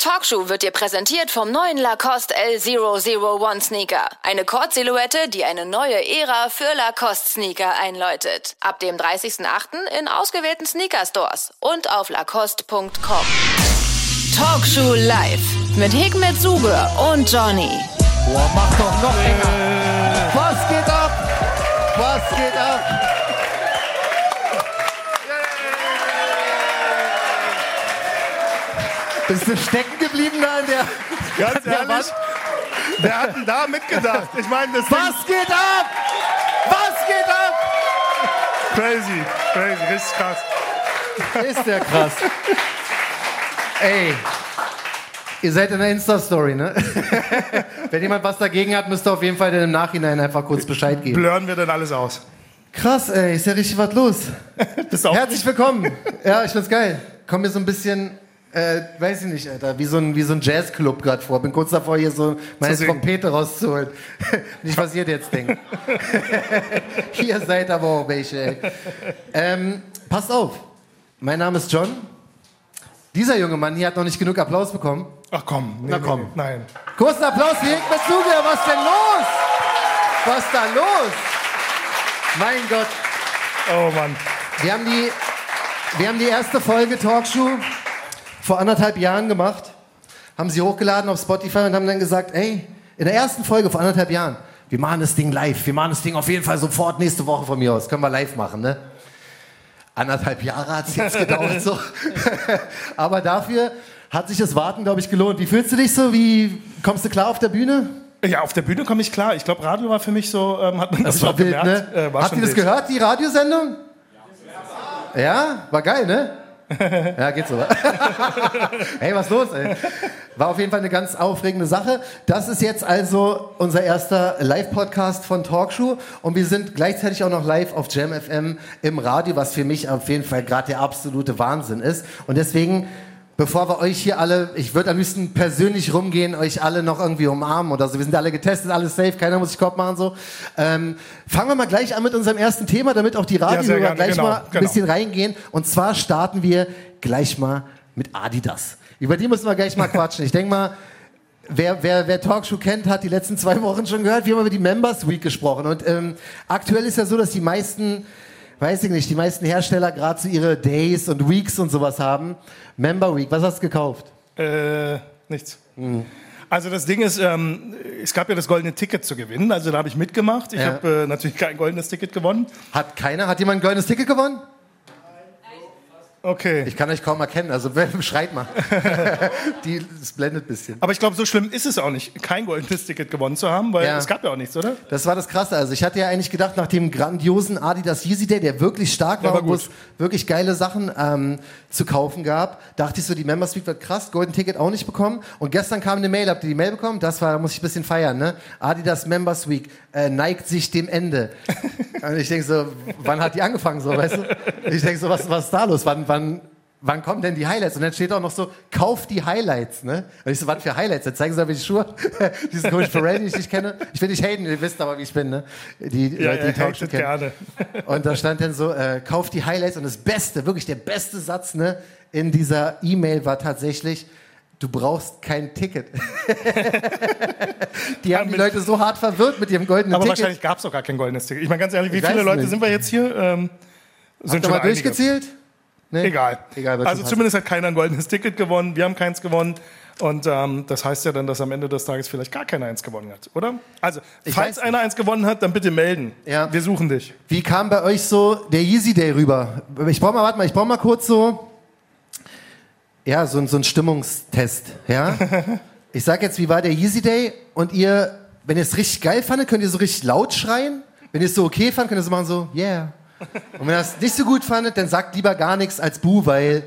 Talkshow wird dir präsentiert vom neuen Lacoste L001 Sneaker. Eine Kord-Silhouette, die eine neue Ära für Lacoste-Sneaker einläutet. Ab dem 30.08. in ausgewählten Sneaker-Stores und auf lacoste.com. Talkshow live mit Hikmet Zuge und Johnny. Boah, mach doch noch enger. Was geht ab? Was geht ab? Bist du stecken geblieben da in der. Ganz an der ehrlich, Wand? wer hat denn da mitgedacht? Ich meine, das Was geht ab? Was geht ab? Ding, crazy, crazy, richtig krass. Ist der krass. Ey. Ihr seid in der Insta-Story, ne? Wenn jemand was dagegen hat, müsst ihr auf jeden Fall dann im Nachhinein einfach kurz Bescheid geben. Blören wir denn alles aus? Krass, ey, ist ja richtig was los. Herzlich willkommen. Ja, ich find's geil. Komm mir so ein bisschen, äh, weiß ich nicht, Alter, wie so ein, wie so ein Jazzclub gerade vor. Bin kurz davor, hier so meine Zu. Trompete rauszuholen. nicht, was ihr jetzt denkt. ihr seid aber auch welche, ey. Ähm, passt auf. Mein Name ist John. Dieser junge Mann hier hat noch nicht genug Applaus bekommen. Ach komm, nee, Na komm. nee, Nein. Kurzen Applaus für Hikmet Zuge. Was denn los? Was da los? Mein Gott. Oh Mann. Wir haben die, wir haben die erste Folge Talkshow vor anderthalb Jahren gemacht, haben sie hochgeladen auf Spotify und haben dann gesagt, ey, in der ersten Folge vor anderthalb Jahren, wir machen das Ding live, wir machen das Ding auf jeden Fall sofort nächste Woche von mir aus, können wir live machen, ne? Anderthalb Jahre hat es jetzt gedauert, so. Aber dafür hat sich das Warten, glaube ich, gelohnt. Wie fühlst du dich so? Wie kommst du klar auf der Bühne? Ja, auf der Bühne komme ich klar. Ich glaube, Radio war für mich so, ähm, hat man das, auch wild, gemerkt. ne? Äh, war Habt ihr das wild. gehört, die Radiosendung? Ja, war geil, ne? Ja, geht so. hey, was los, ey? War auf jeden Fall eine ganz aufregende Sache. Das ist jetzt also unser erster Live-Podcast von Talkshow und wir sind gleichzeitig auch noch live auf Jam FM im Radio, was für mich auf jeden Fall gerade der absolute Wahnsinn ist. Und deswegen, bevor wir euch hier alle, ich würde am liebsten persönlich rumgehen, euch alle noch irgendwie umarmen oder so. Wir sind alle getestet, alles safe, keiner muss sich Kopf machen so. Ähm, fangen wir mal gleich an mit unserem ersten Thema, damit auch die Radiohörer gerne, gleich genau, mal ein genau. bisschen reingehen. Und zwar starten wir gleich mal mit Adidas. Über die müssen wir gleich mal quatschen. Ich denke mal, wer, wer, wer Talkshow kennt, hat die letzten zwei Wochen schon gehört. Wir haben über die Members Week gesprochen. Und ähm, aktuell ist ja so, dass die meisten, weiß ich nicht, die meisten Hersteller gerade so ihre Days und Weeks und sowas haben. Member Week, was hast du gekauft? Äh, nichts. Hm. Also das Ding ist, ähm, es gab ja das goldene Ticket zu gewinnen. Also da habe ich mitgemacht. Ich Ja. habe äh, natürlich kein goldenes Ticket gewonnen. Hat keiner? Hat jemand ein goldenes Ticket gewonnen? Okay. Ich kann euch kaum erkennen, also schreit mal. die, das blendet ein bisschen. Aber ich glaube, so schlimm ist es auch nicht, kein goldenes Ticket gewonnen zu haben, weil Ja. es gab ja auch nichts, oder? Das war das Krasse. Also ich hatte ja eigentlich gedacht, nach dem grandiosen Adidas Yeezy Day, der wirklich stark war, war und wo es wirklich geile Sachen ähm, zu kaufen gab, dachte ich so, die Members Week wird krass, Golden Ticket auch nicht bekommen. Und gestern kam eine Mail, habt ihr die Mail bekommen? Das war, da muss ich ein bisschen feiern, ne? Adidas Members Week äh, neigt sich dem Ende. und ich denke so, wann hat die angefangen so, weißt du? Ich denke so, was, was ist da los? Wann, wann, wann kommen denn die Highlights? Und dann steht auch noch so, kauf die Highlights, ne? Und ich so, was für Highlights? Jetzt zeigen sie mir die Schuhe. Diesen komischen Pharrell, den ich nicht kenne. Ich will nicht haten, ihr wisst aber, wie ich bin, ne? Die, Ja, Leute, die hatet kennen. gerne. Und da stand dann so, äh, kauf die Highlights. Und das Beste, wirklich der beste Satz, ne? In dieser E-Mail war tatsächlich, du brauchst kein Ticket. die haben die Leute so hart verwirrt mit ihrem goldenen Aber Ticket. wahrscheinlich gab es doch gar kein goldenes Ticket. Ich meine ganz ehrlich, wie Ich viele Leute nicht. sind wir jetzt hier? Ähm, sind Habt ihr mal einige. durchgezählt? Nee? Egal. Egal, also schon zumindest hat keiner ein goldenes Ticket gewonnen. Wir haben keins gewonnen. Und ähm, das heißt ja dann, dass am Ende des Tages vielleicht gar keiner eins gewonnen hat, oder? Also, Ich falls einer eins gewonnen hat, dann bitte melden. Ja. Wir suchen dich. Wie kam bei euch so der Yeezy Day rüber? Ich brauche mal, warte mal, ich brauche mal kurz so, ja, so, ein- so ein Stimmungstest, ja? Ich sag jetzt, wie war der Yeezy Day? Und ihr, wenn ihr es richtig geil fandet, könnt ihr so richtig laut schreien. Wenn ihr es so okay fandet, könnt ihr so machen so, yeah. Und wenn ihr es nicht so gut fandet, dann sagt lieber gar nichts als Bu, weil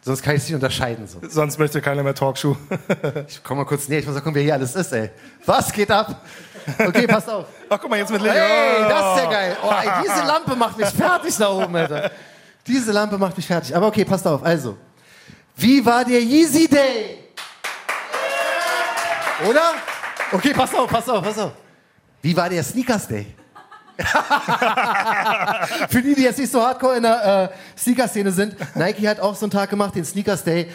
sonst kann ich es nicht unterscheiden. So. Sonst möchte keiner mehr Talkshow. Ich komm mal kurz näher, ich muss mal gucken, wer hier alles ist, ey. Was geht ab? Okay, passt auf. Ach, guck mal, jetzt mit Lilly. Hey, das ist ja geil. Oh, ey, diese Lampe macht mich fertig da oben, Alter. Diese Lampe macht mich fertig. Aber okay, passt auf. Also, wie war der Yeezy Day? Oder? Okay, pass auf, pass auf, pass auf. Wie war der Sneakers Day? Für die, die jetzt nicht so hardcore in der äh, Sneaker-Szene sind, Nike hat auch so einen Tag gemacht, den Sneakers Day.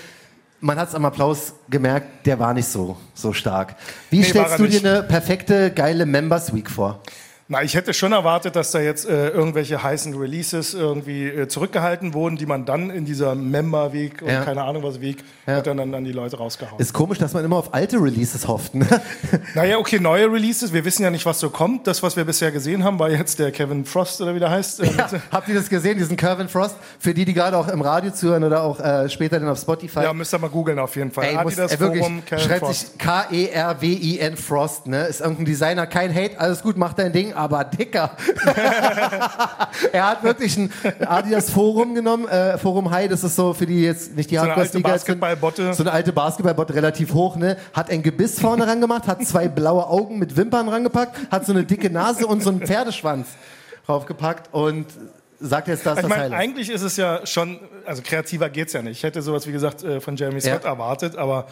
man hat es am Applaus gemerkt, der war nicht so, so stark. Wie Nee, stellst du dir nicht. eine perfekte, geile Members Week vor? Na, ich hätte schon erwartet, dass da jetzt äh, irgendwelche heißen Releases irgendwie äh, zurückgehalten wurden, die man dann in dieser Member-Week und Ja. keine Ahnung was Week Ja. wird dann, dann an die Leute rausgehauen. Ist komisch, dass man immer auf alte Releases hofft. Ne? Naja, okay, neue Releases. Wir wissen ja nicht, was so kommt. Das, was wir bisher gesehen haben, war jetzt der Kevin Frost oder wie der heißt. Äh, Ja, habt ihr das gesehen, diesen Kervin Frost? Für die, die gerade auch im Radio zuhören oder auch äh, später dann auf Spotify. ja, müsst ihr mal googeln auf jeden Fall. Ey, muss, Adidas ey, wirklich, Forum, Kevin schreibt Frost. sich K-E-R-W-I-N Frost, ne? Ist irgendein Designer, kein Hate, alles gut, macht dein Ding, aber dicker. er hat wirklich ein Adidas Forum genommen, äh, Forum High, das ist so für die jetzt nicht die So eine alte Hardcore-Sneaker sind. Basketballbotte. So eine alte Basketballbotte, relativ hoch, ne? Hat ein Gebiss vorne rangemacht, hat zwei blaue Augen mit Wimpern rangepackt, hat so eine dicke Nase und so einen Pferdeschwanz draufgepackt und sagt jetzt, das ist Ich das meine, Highlight. eigentlich ist es ja schon, also kreativer geht's ja nicht. Ich hätte sowas, wie gesagt, äh, von Jeremy Scott Ja. erwartet, aber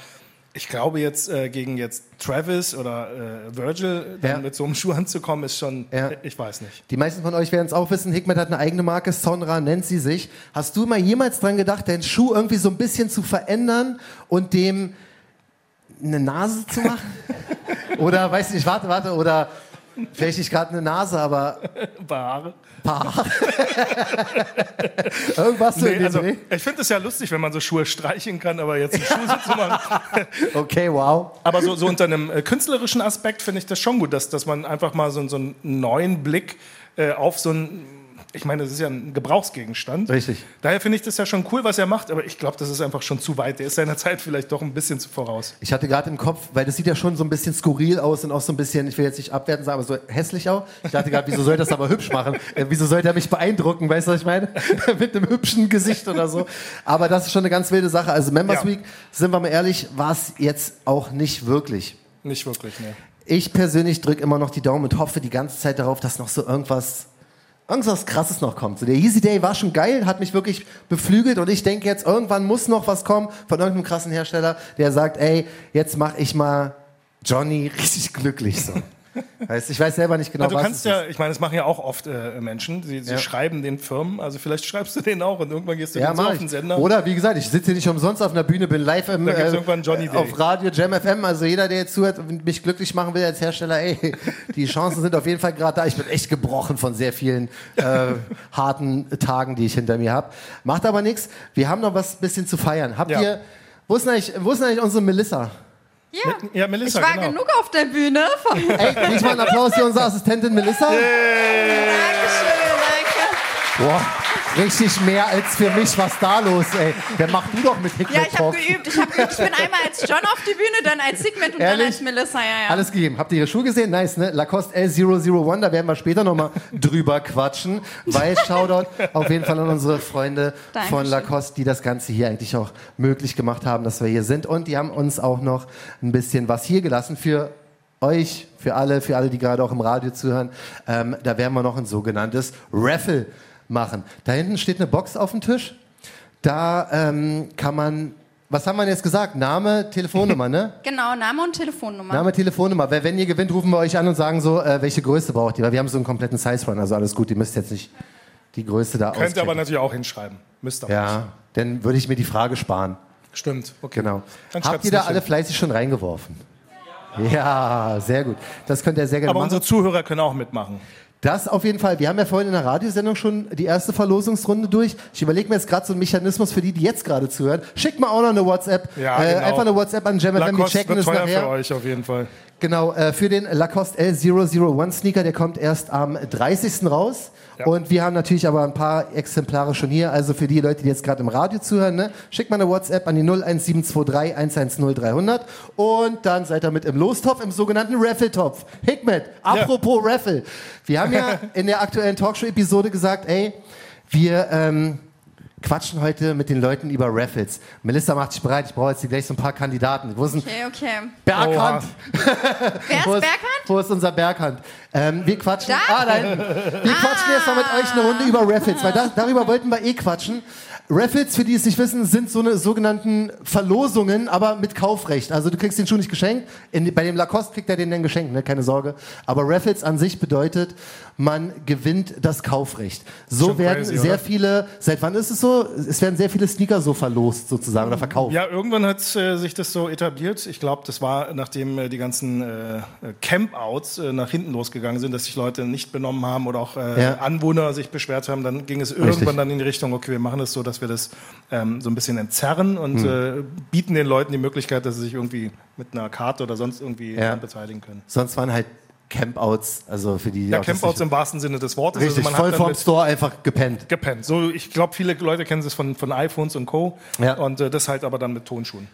ich glaube jetzt äh, gegen jetzt Travis oder äh, Virgil dann Ja. mit so einem Schuh anzukommen, ist schon, Ja. ich weiß nicht. Die meisten von euch werden es auch wissen, Hikmet hat eine eigene Marke, Sonra nennt sie sich. Hast du mal jemals dran gedacht, deinen Schuh irgendwie so ein bisschen zu verändern und dem eine Nase zu machen? oder, weiß nicht, warte, warte, oder vielleicht nicht gerade eine Nase, aber Haare. Paar. Irgendwas so in Nee, dem also, ich finde es ja lustig, wenn man so Schuhe streichen kann, aber jetzt einen Schuh zu machen. Okay, wow. Aber so, so unter einem äh, künstlerischen Aspekt finde ich das schon gut, dass, dass man einfach mal so, so einen neuen Blick äh, auf so ein, ich meine, das ist ja ein Gebrauchsgegenstand. Richtig. Daher finde ich das ja schon cool, was er macht, aber ich glaube, das ist einfach schon zu weit. Der ist seiner Zeit vielleicht doch ein bisschen zu voraus. Ich hatte gerade im Kopf, weil das sieht ja schon so ein bisschen skurril aus und auch so ein bisschen, ich will jetzt nicht abwerten sagen, aber so hässlich auch. Ich dachte gerade, wieso soll das aber hübsch machen? Äh, wieso soll der mich beeindrucken? Weißt du, was ich meine? Mit einem hübschen Gesicht oder so. Aber das ist schon eine ganz wilde Sache. Also Members Ja. Week, sind wir mal ehrlich, war es jetzt auch nicht wirklich. Nicht wirklich, ne. Ich persönlich drücke immer noch die Daumen und hoffe die ganze Zeit darauf, dass noch so irgendwas, irgendwas Krasses noch kommt. So der Easy Day war schon geil, hat mich wirklich beflügelt und ich denke jetzt, irgendwann muss noch was kommen von irgendeinem krassen Hersteller, der sagt, ey, jetzt mache ich mal Johnny richtig glücklich so. Weißt, ich weiß selber nicht genau, Also du was kannst es ja, ist. ich meine, das machen ja auch oft äh, Menschen. Sie, sie Ja. schreiben den Firmen, also vielleicht schreibst du den auch und irgendwann gehst du Ja, auf den Sender. Oder wie gesagt, ich sitze hier nicht umsonst auf einer Bühne, bin live im, äh, auf Radio Jam FM. Also jeder, der jetzt zuhört und mich glücklich machen will als Hersteller, ey, die Chancen sind auf jeden Fall gerade da. Ich bin echt gebrochen von sehr vielen äh, harten Tagen, die ich hinter mir habe. Macht aber nichts. Wir haben noch was bisschen zu feiern. Habt Ja. ihr, wo ist, eigentlich, wo ist eigentlich unsere Melissa? Ja, Ja, Melissa, ich war genau. genug auf der Bühne. Von Ey, ich mal einen Applaus hier, unsere Assistentin Melissa? Dankeschön, danke. Boah, richtig mehr als für mich. Was da los, ey? Wer macht du doch mit Hikmet Ja, ich habe geübt. Ich, hab geübt. ich bin einmal als John auf die Bühne, dann als Sigmund und Ehrlich? dann als Melissa. Ja, ja. Alles gegeben. Habt ihr ihre Schuhe gesehen? Nice, ne? Lacoste L001, da werden wir später nochmal drüber quatschen. Weil Shoutout auf jeden Fall an unsere Freunde von Dankeschön. Lacoste, die das Ganze hier eigentlich auch möglich gemacht haben, dass wir hier sind. Und die haben uns auch noch ein bisschen was hier gelassen für euch, für alle, für alle, die gerade auch im Radio zuhören. Ähm, da werden wir noch ein sogenanntes Raffle machen. Da hinten steht eine Box auf dem Tisch. Da ähm, kann man, was haben wir jetzt gesagt? Name, Telefonnummer, ne? Genau, Name und Telefonnummer. Name, Telefonnummer. Wenn ihr gewinnt, rufen wir euch an und sagen so, äh, welche Größe braucht ihr. Weil wir haben so einen kompletten Size Run, also alles gut. Ihr müsst jetzt nicht die Größe da Könnt ihr aber natürlich auch hinschreiben. Müsst ihr. Ja, dann würde ich mir die Frage sparen. Stimmt. Okay. Genau. Dann Habt ihr da alle hin. fleißig schon reingeworfen? Ja, sehr gut. Das könnt ihr sehr gerne Aber machen. unsere Zuhörer können auch mitmachen. Das auf jeden Fall. Wir haben ja vorhin in der Radiosendung schon die erste Verlosungsrunde durch. Ich überlege mir jetzt gerade so einen Mechanismus für die, die jetzt gerade zuhören. Schickt mal auch noch eine WhatsApp. Ja, äh, genau. Einfach eine WhatsApp an JamFM. Wir Lacoste checken wird es teuer nachher. für euch auf jeden Fall. Genau, äh, für den Lacoste L001 Sneaker, der kommt erst am 30. raus. Ja. Und wir haben natürlich aber ein paar Exemplare schon hier. Also für die Leute, die jetzt gerade im Radio zuhören, ne, schickt mal eine WhatsApp an die 01723 110 300 und dann seid ihr mit im Lostopf, im sogenannten Raffle-Topf. Hikmet, apropos Raffle. Wir haben ja in der aktuellen Talkshow-Episode gesagt, ey, wir ähm, quatschen heute mit den Leuten über Raffles. Melissa macht sich bereit, ich brauche jetzt gleich so ein paar Kandidaten. Wo ist Okay, okay. Berghand? Wer ist Wo ist, Berghand? wo ist unser Berghand? Ähm, wir quatschen. Da? Ah, hinten. Wir quatschen jetzt mal mit euch eine Runde über Raffles, weil da, darüber wollten wir eh quatschen. Raffles, für die es nicht wissen, sind so eine sogenannten Verlosungen, aber mit Kaufrecht. Also du kriegst den Schuh nicht geschenkt. In, bei dem Lacoste kriegt er den dann geschenkt, ne? keine Sorge. Aber Raffles an sich bedeutet, man gewinnt das Kaufrecht. So Schon werden crazy, sehr oder? viele, seit wann ist es so? Es werden sehr viele Sneaker so verlost sozusagen oder verkauft. Ja, irgendwann hat äh, sich das so etabliert. Ich glaube, das war, nachdem äh, die ganzen äh, Campouts äh, nach hinten losgegangen sind, dass sich Leute nicht benommen haben oder auch äh, Ja. Anwohner sich beschwert haben. Dann ging es irgendwann dann in die Richtung, okay, wir machen das so, dass wir das ähm, so ein bisschen entzerren und Hm. äh, bieten den Leuten die Möglichkeit, dass sie sich irgendwie mit einer Karte oder sonst irgendwie Ja. beteiligen können. Sonst waren halt Campouts, also für die. Ja, Campouts im wahrsten Sinne des Wortes. Richtig, also man voll mit Store einfach gepennt. gepennt. So, ich glaube, viele Leute kennen es von, von iPhones und Co. Ja. Und äh, das halt aber dann mit Tonschuhen.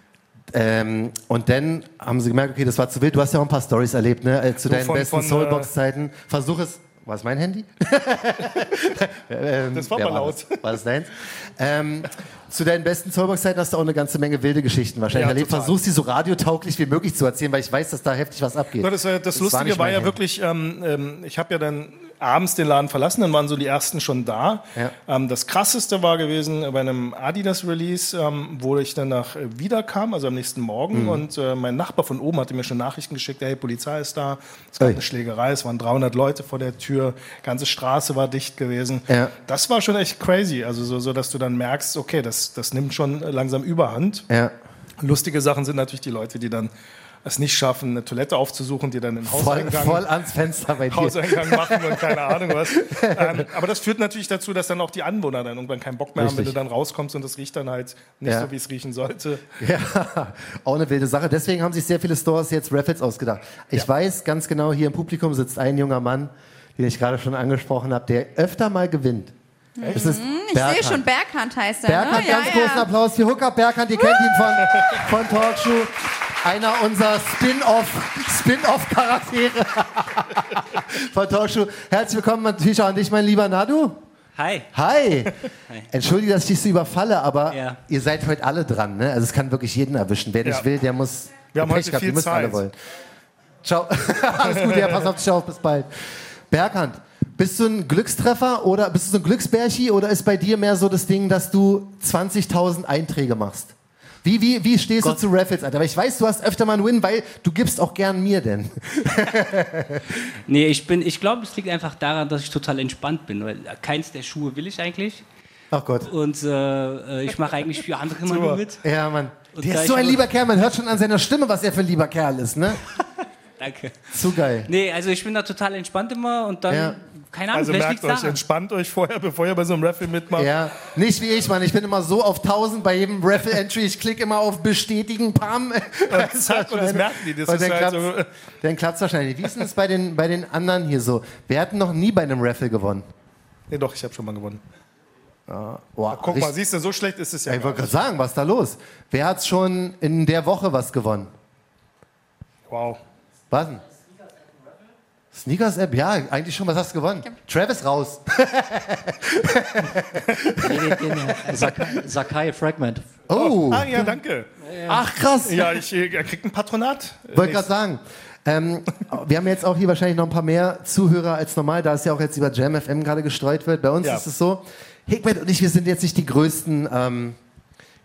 Ähm, und dann haben sie gemerkt, okay, das war zu wild. Du hast ja auch ein paar Stories erlebt, ne? Äh, zu deinen von- besten äh, Soulbox-Zeiten. Versuch es. War es mein Handy? ähm, Das war mal laut. Das? War das deins? ähm, zu deinen besten Soulbox-Zeiten hast du auch eine ganze Menge wilde Geschichten wahrscheinlich Ja, erlebt. Versuch sie so radiotauglich wie möglich zu erzählen, weil ich weiß, dass da heftig was abgeht. Das, äh, das, war Lustige war mein ja wirklich, ähm, ähm, ich habe ja dann abends den Laden verlassen, dann waren so die ersten schon da. Ja. Ähm, das krasseste war gewesen äh, bei einem Adidas-Release, ähm, wo ich dann nach äh, wiederkam, also am nächsten Morgen, Mhm. und äh, mein Nachbar von oben hatte mir schon Nachrichten geschickt, hey, Polizei ist da, es gab Ui. eine Schlägerei, es waren 300 Leute vor der Tür, ganze Straße war dicht gewesen. Ja. Das war schon echt crazy, also so, so dass du dann merkst, okay, das, das nimmt schon langsam Überhand. ja. Lustige Sachen sind natürlich die Leute, die dann es nicht schaffen, eine Toilette aufzusuchen, die dann Voll, Hauseingang, voll ans Fenster bei dir. Hauseingang machen und keine Ahnung was. ähm, aber das führt natürlich dazu, dass dann auch die Anwohner dann irgendwann keinen Bock mehr haben, wenn Richtig. du dann rauskommst und das riecht dann halt nicht Ja. so, wie es riechen sollte. Ja, auch eine wilde Sache. Deswegen haben sich sehr viele Stores jetzt Raffles ausgedacht. Ich weiß ganz genau, hier im Publikum sitzt ein junger Mann, den ich gerade schon angesprochen habe, der öfter mal gewinnt. Es ist Hm, Ich sehe schon, Berghand heißt er. Berghand, ne? ja, ganz großen ja. Applaus für Hookup Berghand, ihr kennt ihn von, von Talkshow. Einer unserer Spin-off Spin-off-Charaktere von Talkshow. Herzlich willkommen natürlich auch an dich, mein lieber Nadu. Hi. Hi. Entschuldige, dass ich dich so überfalle, aber Ja. ihr seid heute alle dran. Ne? Also es kann wirklich jeden erwischen. Wer nicht Ja. will, der muss. Wir haben Pech heute gehabt, viel müsst alle Zeit. wollen. Ciao. Alles gut, ja, pass auf dich auf, bis bald. Berghand, bist du ein Glückstreffer oder bist du so ein Glücksbärchi oder ist bei dir mehr so das Ding, dass du 20.000 Einträge machst? Wie, wie, wie stehst Gott. du zu Raffles, Alter? Weil ich weiß, du hast öfter mal einen Win, weil du gibst auch gern mir denn. Nee, ich bin, ich glaube, es liegt einfach daran, dass ich total entspannt bin, weil keins der Schuhe will ich eigentlich. Ach Gott. Und äh, ich mache eigentlich für andere immer nur mit. Ja, Mann. Und Der ist so ein lieber Kerl, man hört schon an seiner Stimme, was er für ein lieber Kerl ist, ne? Danke. Zu geil. Nee, also ich bin da total entspannt immer und dann, Ja. Keine Ahnung, Also merkt euch, daran. entspannt euch vorher, bevor ihr bei so einem Raffle mitmacht. Ja, nicht wie ich, Mann. Ich bin immer so auf 1000 bei jedem Raffle-Entry. Ich klicke immer auf Bestätigen, Pam. Und zack, und das merken die. Das Und ist dann halt klappt's, so, dann klappt's wahrscheinlich. Wie ist denn das bei den, bei den anderen hier so? Wir hatten noch nie bei einem Raffle gewonnen. nee, doch, ich habe schon mal gewonnen. Boah, Guck mal, siehst du, so schlecht ist es ja. Ich wollte gerade sagen, was ist da los? Wer hat schon in der Woche was gewonnen? Wow. Was denn? Sneakers App, ja, eigentlich schon. Was hast du gewonnen? Travis raus. Sakai, Sakai Fragment. Oh, Ah ja, danke. ach krass. Ja, ich, äh, er kriegt ein Patronat. Wollte gerade sagen. Ähm, wir haben jetzt auch hier wahrscheinlich noch ein paar mehr Zuhörer als normal, da es ja auch jetzt über Jam FM gerade gestreut wird. Bei uns Ja. ist es so, Hikmet und ich, wir sind jetzt nicht die größten ähm,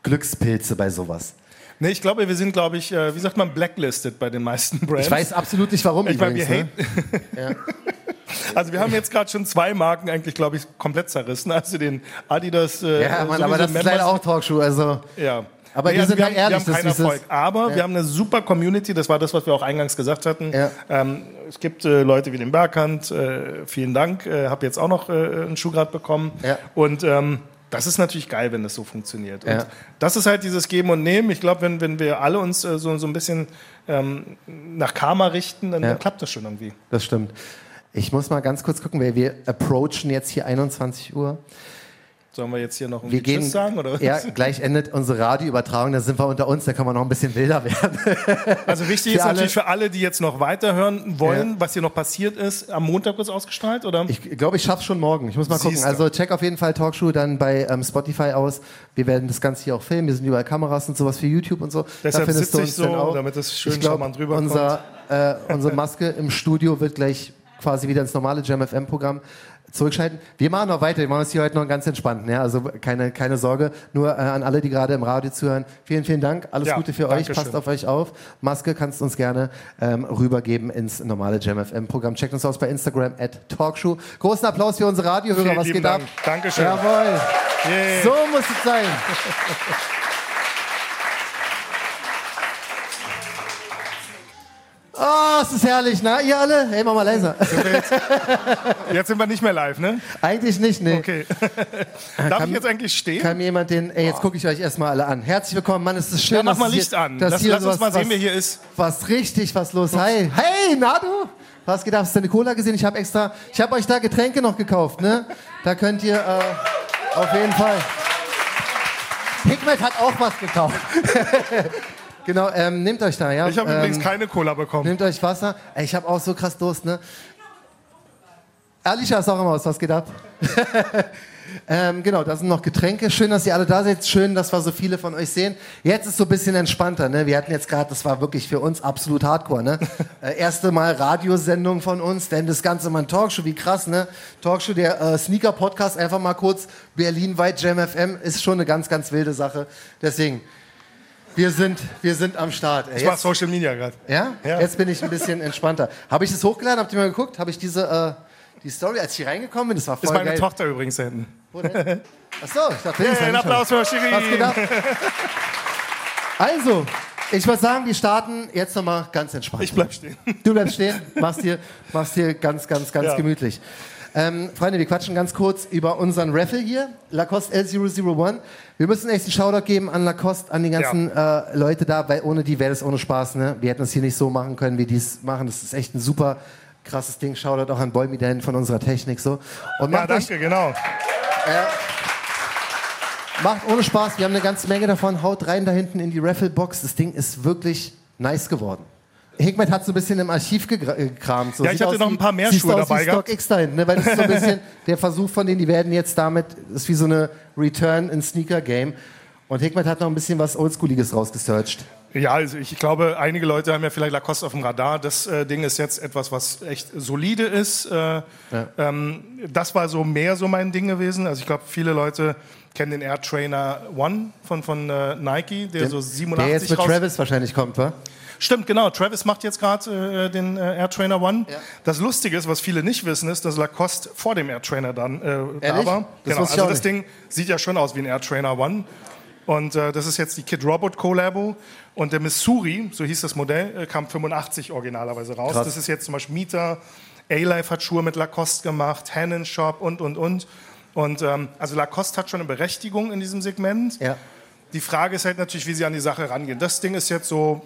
Glückspilze bei sowas. Nee, ich glaube, wir sind, glaube ich, äh, wie sagt man, blacklisted bei den meisten Brands. Ich weiß absolut nicht, warum Ich meine, wir übrigens. ne? Also wir haben jetzt gerade schon zwei Marken eigentlich, glaube ich, komplett zerrissen. Also den Adidas. Äh, Ja, Mann, aber das ist leider Members- auch Talkshow. Also, Ja. Aber wir sind wir haben, ehrlich, wir haben keinen Erfolg. Aber wir haben eine super Community, das war das, was wir auch eingangs gesagt hatten. Ja. Ähm, es gibt äh, Leute wie den Berghand, äh, vielen Dank, äh, habe jetzt auch noch äh, einen Schuh gerade bekommen. Ja. Und ähm, das ist natürlich geil, wenn das so funktioniert. Und Ja. das ist halt dieses Geben und Nehmen. Ich glaube, wenn, wenn wir alle uns äh, so, so ein bisschen ähm, nach Karma richten, dann, Ja. dann klappt das schon irgendwie. das stimmt. Ich muss mal ganz kurz gucken, weil wir approachen jetzt hier 21 Uhr. Sollen wir jetzt hier noch Wir irgendwie gehen, Tschüss sagen? Oder? was? ja, gleich endet unsere Radioübertragung, da sind wir unter uns, da kann man noch ein bisschen wilder werden. Also wichtig ist alle- natürlich für alle, die jetzt noch weiterhören wollen, Ja. was hier noch passiert ist, am Montag wird es ausgestrahlt, oder? Ich glaube, ich schaff's schon morgen. Ich muss mal gucken. Siehste. Also check auf jeden Fall Talkshow dann bei ähm, Spotify aus. Wir werden das Ganze hier auch filmen. Wir sind überall Kameras und sowas für YouTube und so. Deshalb findest du dann so, auch. damit es schön ich glaub, charmant rüberkommt. unser, äh, Unsere Maske im Studio wird gleich quasi wieder ins normale JamFM-Programm zurückschalten. Wir machen noch weiter, wir machen es hier heute noch ganz entspannt. Ja? Also keine, keine Sorge. Nur äh, an alle, die gerade im Radio zuhören, vielen, vielen Dank. Alles Ja, Gute für euch. Dankeschön. Passt auf euch auf. Maske kannst du uns gerne ähm, rübergeben ins normale JamFM-Programm. Checkt uns aus bei Instagram at Talkshow. Großen Applaus für unsere Radiohörer. Vielen Was geht ab? Dank. Dankeschön. Jawohl. Yay. So muss es sein. Oh, es ist herrlich, na? Ihr alle? Hey, mach mal leiser. Jetzt sind wir nicht mehr live, ne? Eigentlich nicht, nee. Okay. Darf ich jetzt eigentlich stehen? Kann mir jemand den. Ey, jetzt gucke ich euch erstmal alle an. Herzlich willkommen, Mann. Es ist schön, ja, mach mal Licht hier, an. Dass Lass, hier lass uns was, mal sehen, was, wer hier ist. was richtig, was los. Hi. Hey, na du? Was geht ab? Hast du eine Cola gesehen? Ich habe extra. Ich habe euch da Getränke noch gekauft, ne? Da könnt ihr äh, auf jeden Fall. Hikmet hat auch was gekauft. genau, ähm, nehmt euch da, ja? Ich habe ähm, übrigens keine Cola bekommen. Nehmt euch Wasser. Ey, ich habe auch so krass Durst, ne? Alicia ist auch im Haus, was geht ab? ähm, genau, da sind noch Getränke. Schön, dass ihr alle da seid. Schön, dass wir so viele von euch sehen. Jetzt ist so ein bisschen entspannter. Ne? Wir hatten jetzt gerade, das war wirklich für uns absolut hardcore. Ne? äh, erste Mal Radiosendung von uns, denn das Ganze mal ein Talkshow, wie krass. Ne? Talkshow, der äh, Sneaker-Podcast, einfach mal kurz berlinweit Jam FM, ist schon eine ganz, ganz wilde Sache. Deswegen, wir sind, wir sind am Start. Ey, Ich mach Social Media gerade. ja? Ja. Jetzt bin ich ein bisschen entspannter. Habe ich das hochgeladen? Habt ihr mal geguckt? Habe ich diese äh, die Story, als ich hier reingekommen bin? Das war voll Ist meine geil. Tochter übrigens da hinten. Wo denn? Achso, ich dachte, war ein Applaus für Was Shirin. ab? Also, ich würde sagen, wir starten jetzt nochmal ganz entspannt. Ich bleib stehen. Du bleibst stehen, machst dir, machst dir ganz, ganz, ganz Ja. gemütlich. Ähm, Freunde, wir quatschen ganz kurz über unseren Raffle hier, Lacoste L001. Wir müssen echt einen Shoutout geben an Lacoste, an die ganzen äh, Leute da, weil ohne die wäre das ohne Spaß. Ne? Wir hätten es hier nicht so machen können, wie die es machen. Das ist echt ein super krasses Ding. Shoutout auch an Boy Dan von unserer Technik. So. Und Ja, macht euch danke, genau. Macht ohne Spaß, wir haben eine ganze Menge davon. Haut rein da hinten in die Raffle-Box. Das Ding ist wirklich nice geworden. Hickmet hat so ein bisschen im Archiv äh, gekramt. So. Ja, ich Sieht hatte aus noch ein paar mehr Schuhe dabei gehabt. StockX da hinten, ne? weil das ist so ein bisschen der Versuch von denen, die werden jetzt damit, das ist wie so eine Return in Sneaker-Game. Und Hickmet hat noch ein bisschen was Oldschooliges rausgesearched. Ja, also ich glaube, einige Leute haben ja vielleicht Lacoste auf dem Radar. Das äh, Ding ist jetzt etwas, was echt solide ist. Äh, ähm, das war so mehr so mein Ding gewesen. Also ich glaube, viele Leute kennen den Air Trainer One von, von äh, Nike, der so 87 Der jetzt mit Travis wahrscheinlich kommt, wa? Stimmt, genau. Travis macht jetzt gerade äh, den äh, Air Trainer One. Ja. Das Lustige ist, was viele nicht wissen, ist, dass Lacoste vor dem Air Trainer dann äh, da war. Das Genau. Also das. Ding sieht ja schon aus wie ein Air Trainer One. Und äh, das ist jetzt die Kid Robot Collabo. Und der Missouri, so hieß das Modell, äh, kam 85 originalerweise raus. Krass. Das ist jetzt zum Beispiel Mieter. A-Life hat Schuhe mit Lacoste gemacht, Hannon Shop und, und, und. Und ähm, also Lacoste hat schon eine Berechtigung in diesem Segment. Ja. Die Frage ist halt natürlich, wie sie an die Sache rangehen. Das Ding ist jetzt so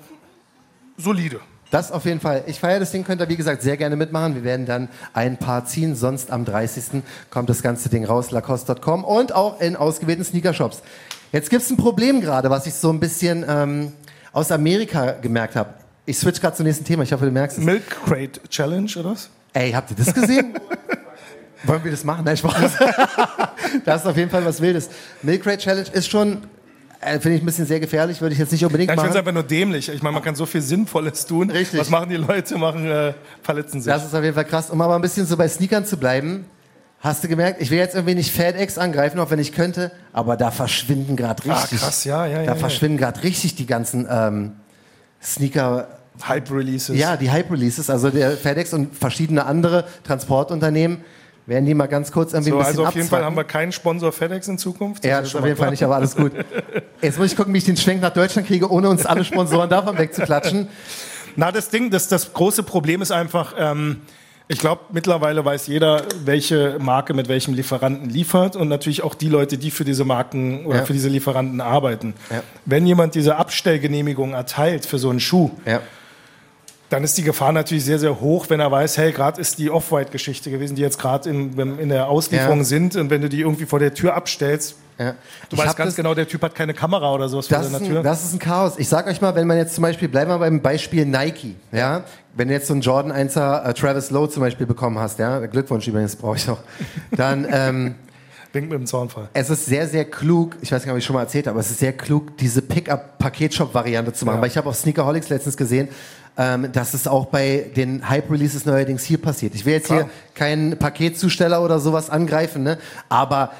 solide. Das auf jeden Fall. Ich feiere das Ding, könnt ihr wie gesagt sehr gerne mitmachen. Wir werden dann ein paar ziehen. Sonst am 30. kommt das ganze Ding raus, lacoste.com und auch in ausgewählten Sneakershops. Jetzt gibt es ein Problem gerade, was ich so ein bisschen ähm, aus Amerika gemerkt habe. Ich switch gerade zum nächsten Thema. Ich hoffe, du merkst es. Milk Crate Challenge, oder was? Ey, habt ihr das gesehen? Wollen wir das machen? Nein, Spaß. das ist auf jeden Fall was Wildes. Milk Crate Challenge ist schon, äh, finde ich ein bisschen sehr gefährlich, würde ich jetzt nicht unbedingt Ja, ich finde es machen. einfach nur dämlich. Ich meine, man kann so viel Sinnvolles tun. Richtig. Was machen die Leute? Machen äh, verletzen sich. Das ist auf jeden Fall krass. Um aber ein bisschen so bei Sneakern zu bleiben, hast du gemerkt, ich will jetzt irgendwie nicht FedEx angreifen, auch wenn ich könnte, aber da verschwinden gerade Ah, richtig. krass, ja, ja, Da ja, ja. verschwinden gerade richtig die ganzen ähm, Sneaker. Hype Releases. Ja, die Hype-Releases, also der FedEx und verschiedene andere Transportunternehmen, werden die mal ganz kurz irgendwie So, ein bisschen also auf jeden Fall abzwacken. haben wir keinen Sponsor FedEx in Zukunft. Ja, auf jeden Fall nicht, aber alles gut. Jetzt muss ich gucken, wie ich den Schwenk nach Deutschland kriege, ohne uns alle Sponsoren davon wegzuklatschen. Na, das Ding, das, das große Problem ist einfach, ähm, ich glaube, mittlerweile weiß jeder, welche Marke mit welchem Lieferanten liefert und natürlich auch die Leute, die für diese Marken oder Ja. für diese Lieferanten arbeiten. Ja. Wenn jemand diese Abstellgenehmigung erteilt für so einen Schuh, Ja. Dann ist die Gefahr natürlich sehr, sehr hoch, wenn er weiß, hey, gerade ist die Off-White-Geschichte gewesen, die jetzt gerade in, in der Auslieferung Ja. sind und wenn du die irgendwie vor der Tür abstellst, Ja. du Ich weißt ganz das- genau, der Typ hat keine Kamera oder sowas vor Das ist, seiner ein, Tür. das ist ein Chaos. Ich sag euch mal, wenn man jetzt zum Beispiel, bleiben wir beim Beispiel Nike, ja, wenn du jetzt so einen Jordan 1er äh, Travis Lowe zum Beispiel bekommen hast, ja, Glückwunsch übrigens brauche ich noch, dann, ähm, Wink mit dem Zaunfall. Es ist sehr, sehr klug, ich weiß nicht, ob ich schon mal erzählt habe, aber es ist sehr klug, diese Pickup-Paketshop-Variante zu machen. Ja. Weil ich habe auf Sneakerholics letztens gesehen, ähm, dass es auch bei den Hype-Releases neuerdings hier passiert. Ich will jetzt Klar. hier keinen Paketzusteller oder sowas angreifen, ne? aber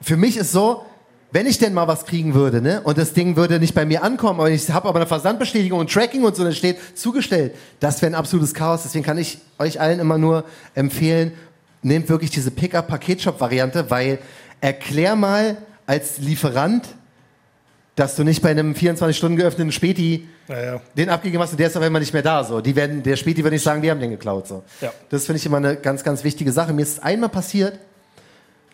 für mich ist so, wenn ich denn mal was kriegen würde, ne, und das Ding würde nicht bei mir ankommen, aber ich habe aber eine Versandbestätigung und Tracking und so, dann steht zugestellt, das wäre ein absolutes Chaos. Deswegen kann ich euch allen immer nur empfehlen, nehmt wirklich diese Pickup-Paketshop-Variante, weil erklär mal als Lieferant, dass du nicht bei einem 24 Stunden geöffneten Späti Ja, den abgegeben hast und der ist auf einmal nicht mehr da. So. Die werden, der Späti wird nicht sagen, die haben den geklaut. So. Ja. Das finde ich immer eine ganz, ganz wichtige Sache. Mir ist es einmal passiert,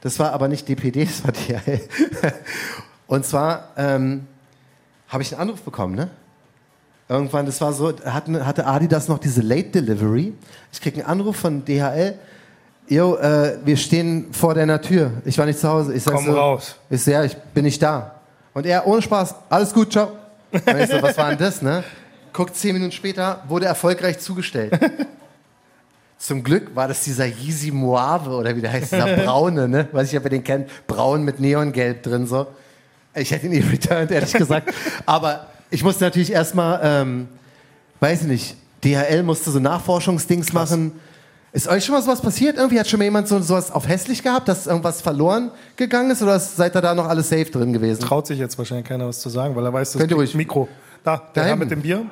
das war aber nicht DPD, das war DHL. Und zwar ähm, habe ich einen Anruf bekommen, ne? Irgendwann, das war so, hatten, hatte Adidas noch diese Late Delivery. Ich krieg einen Anruf von DHL. Jo, äh, wir stehen vor deiner Tür. Ich war nicht zu Hause. Ich sag Komm so, raus. Ich so, ja, ich bin nicht da. Und er, ohne Spaß, alles gut, ciao. Und ich so, was war denn das, ne? Guckt zehn Minuten später, wurde erfolgreich zugestellt. Zum Glück war das dieser Yeezy Moave oder wie der heißt, dieser braune, ne? Weiß ich, ob ihr den kennt. Braun mit Neongelb drin, so. Ich hätte ihn nie returned, ehrlich gesagt. Aber ich musste natürlich erstmal, ähm, weiß ich nicht, DHL musste so Nachforschungsdings machen. Ist euch schon mal sowas passiert? Irgendwie hat schon mal jemand so sowas auf hässlich gehabt, dass irgendwas verloren gegangen ist? Oder seid ihr da noch alles safe drin gewesen? Traut sich jetzt wahrscheinlich keiner was zu sagen, weil er weiß, das kriegt ruhig. Mikro. Da, der Da Herr mit dem Bier.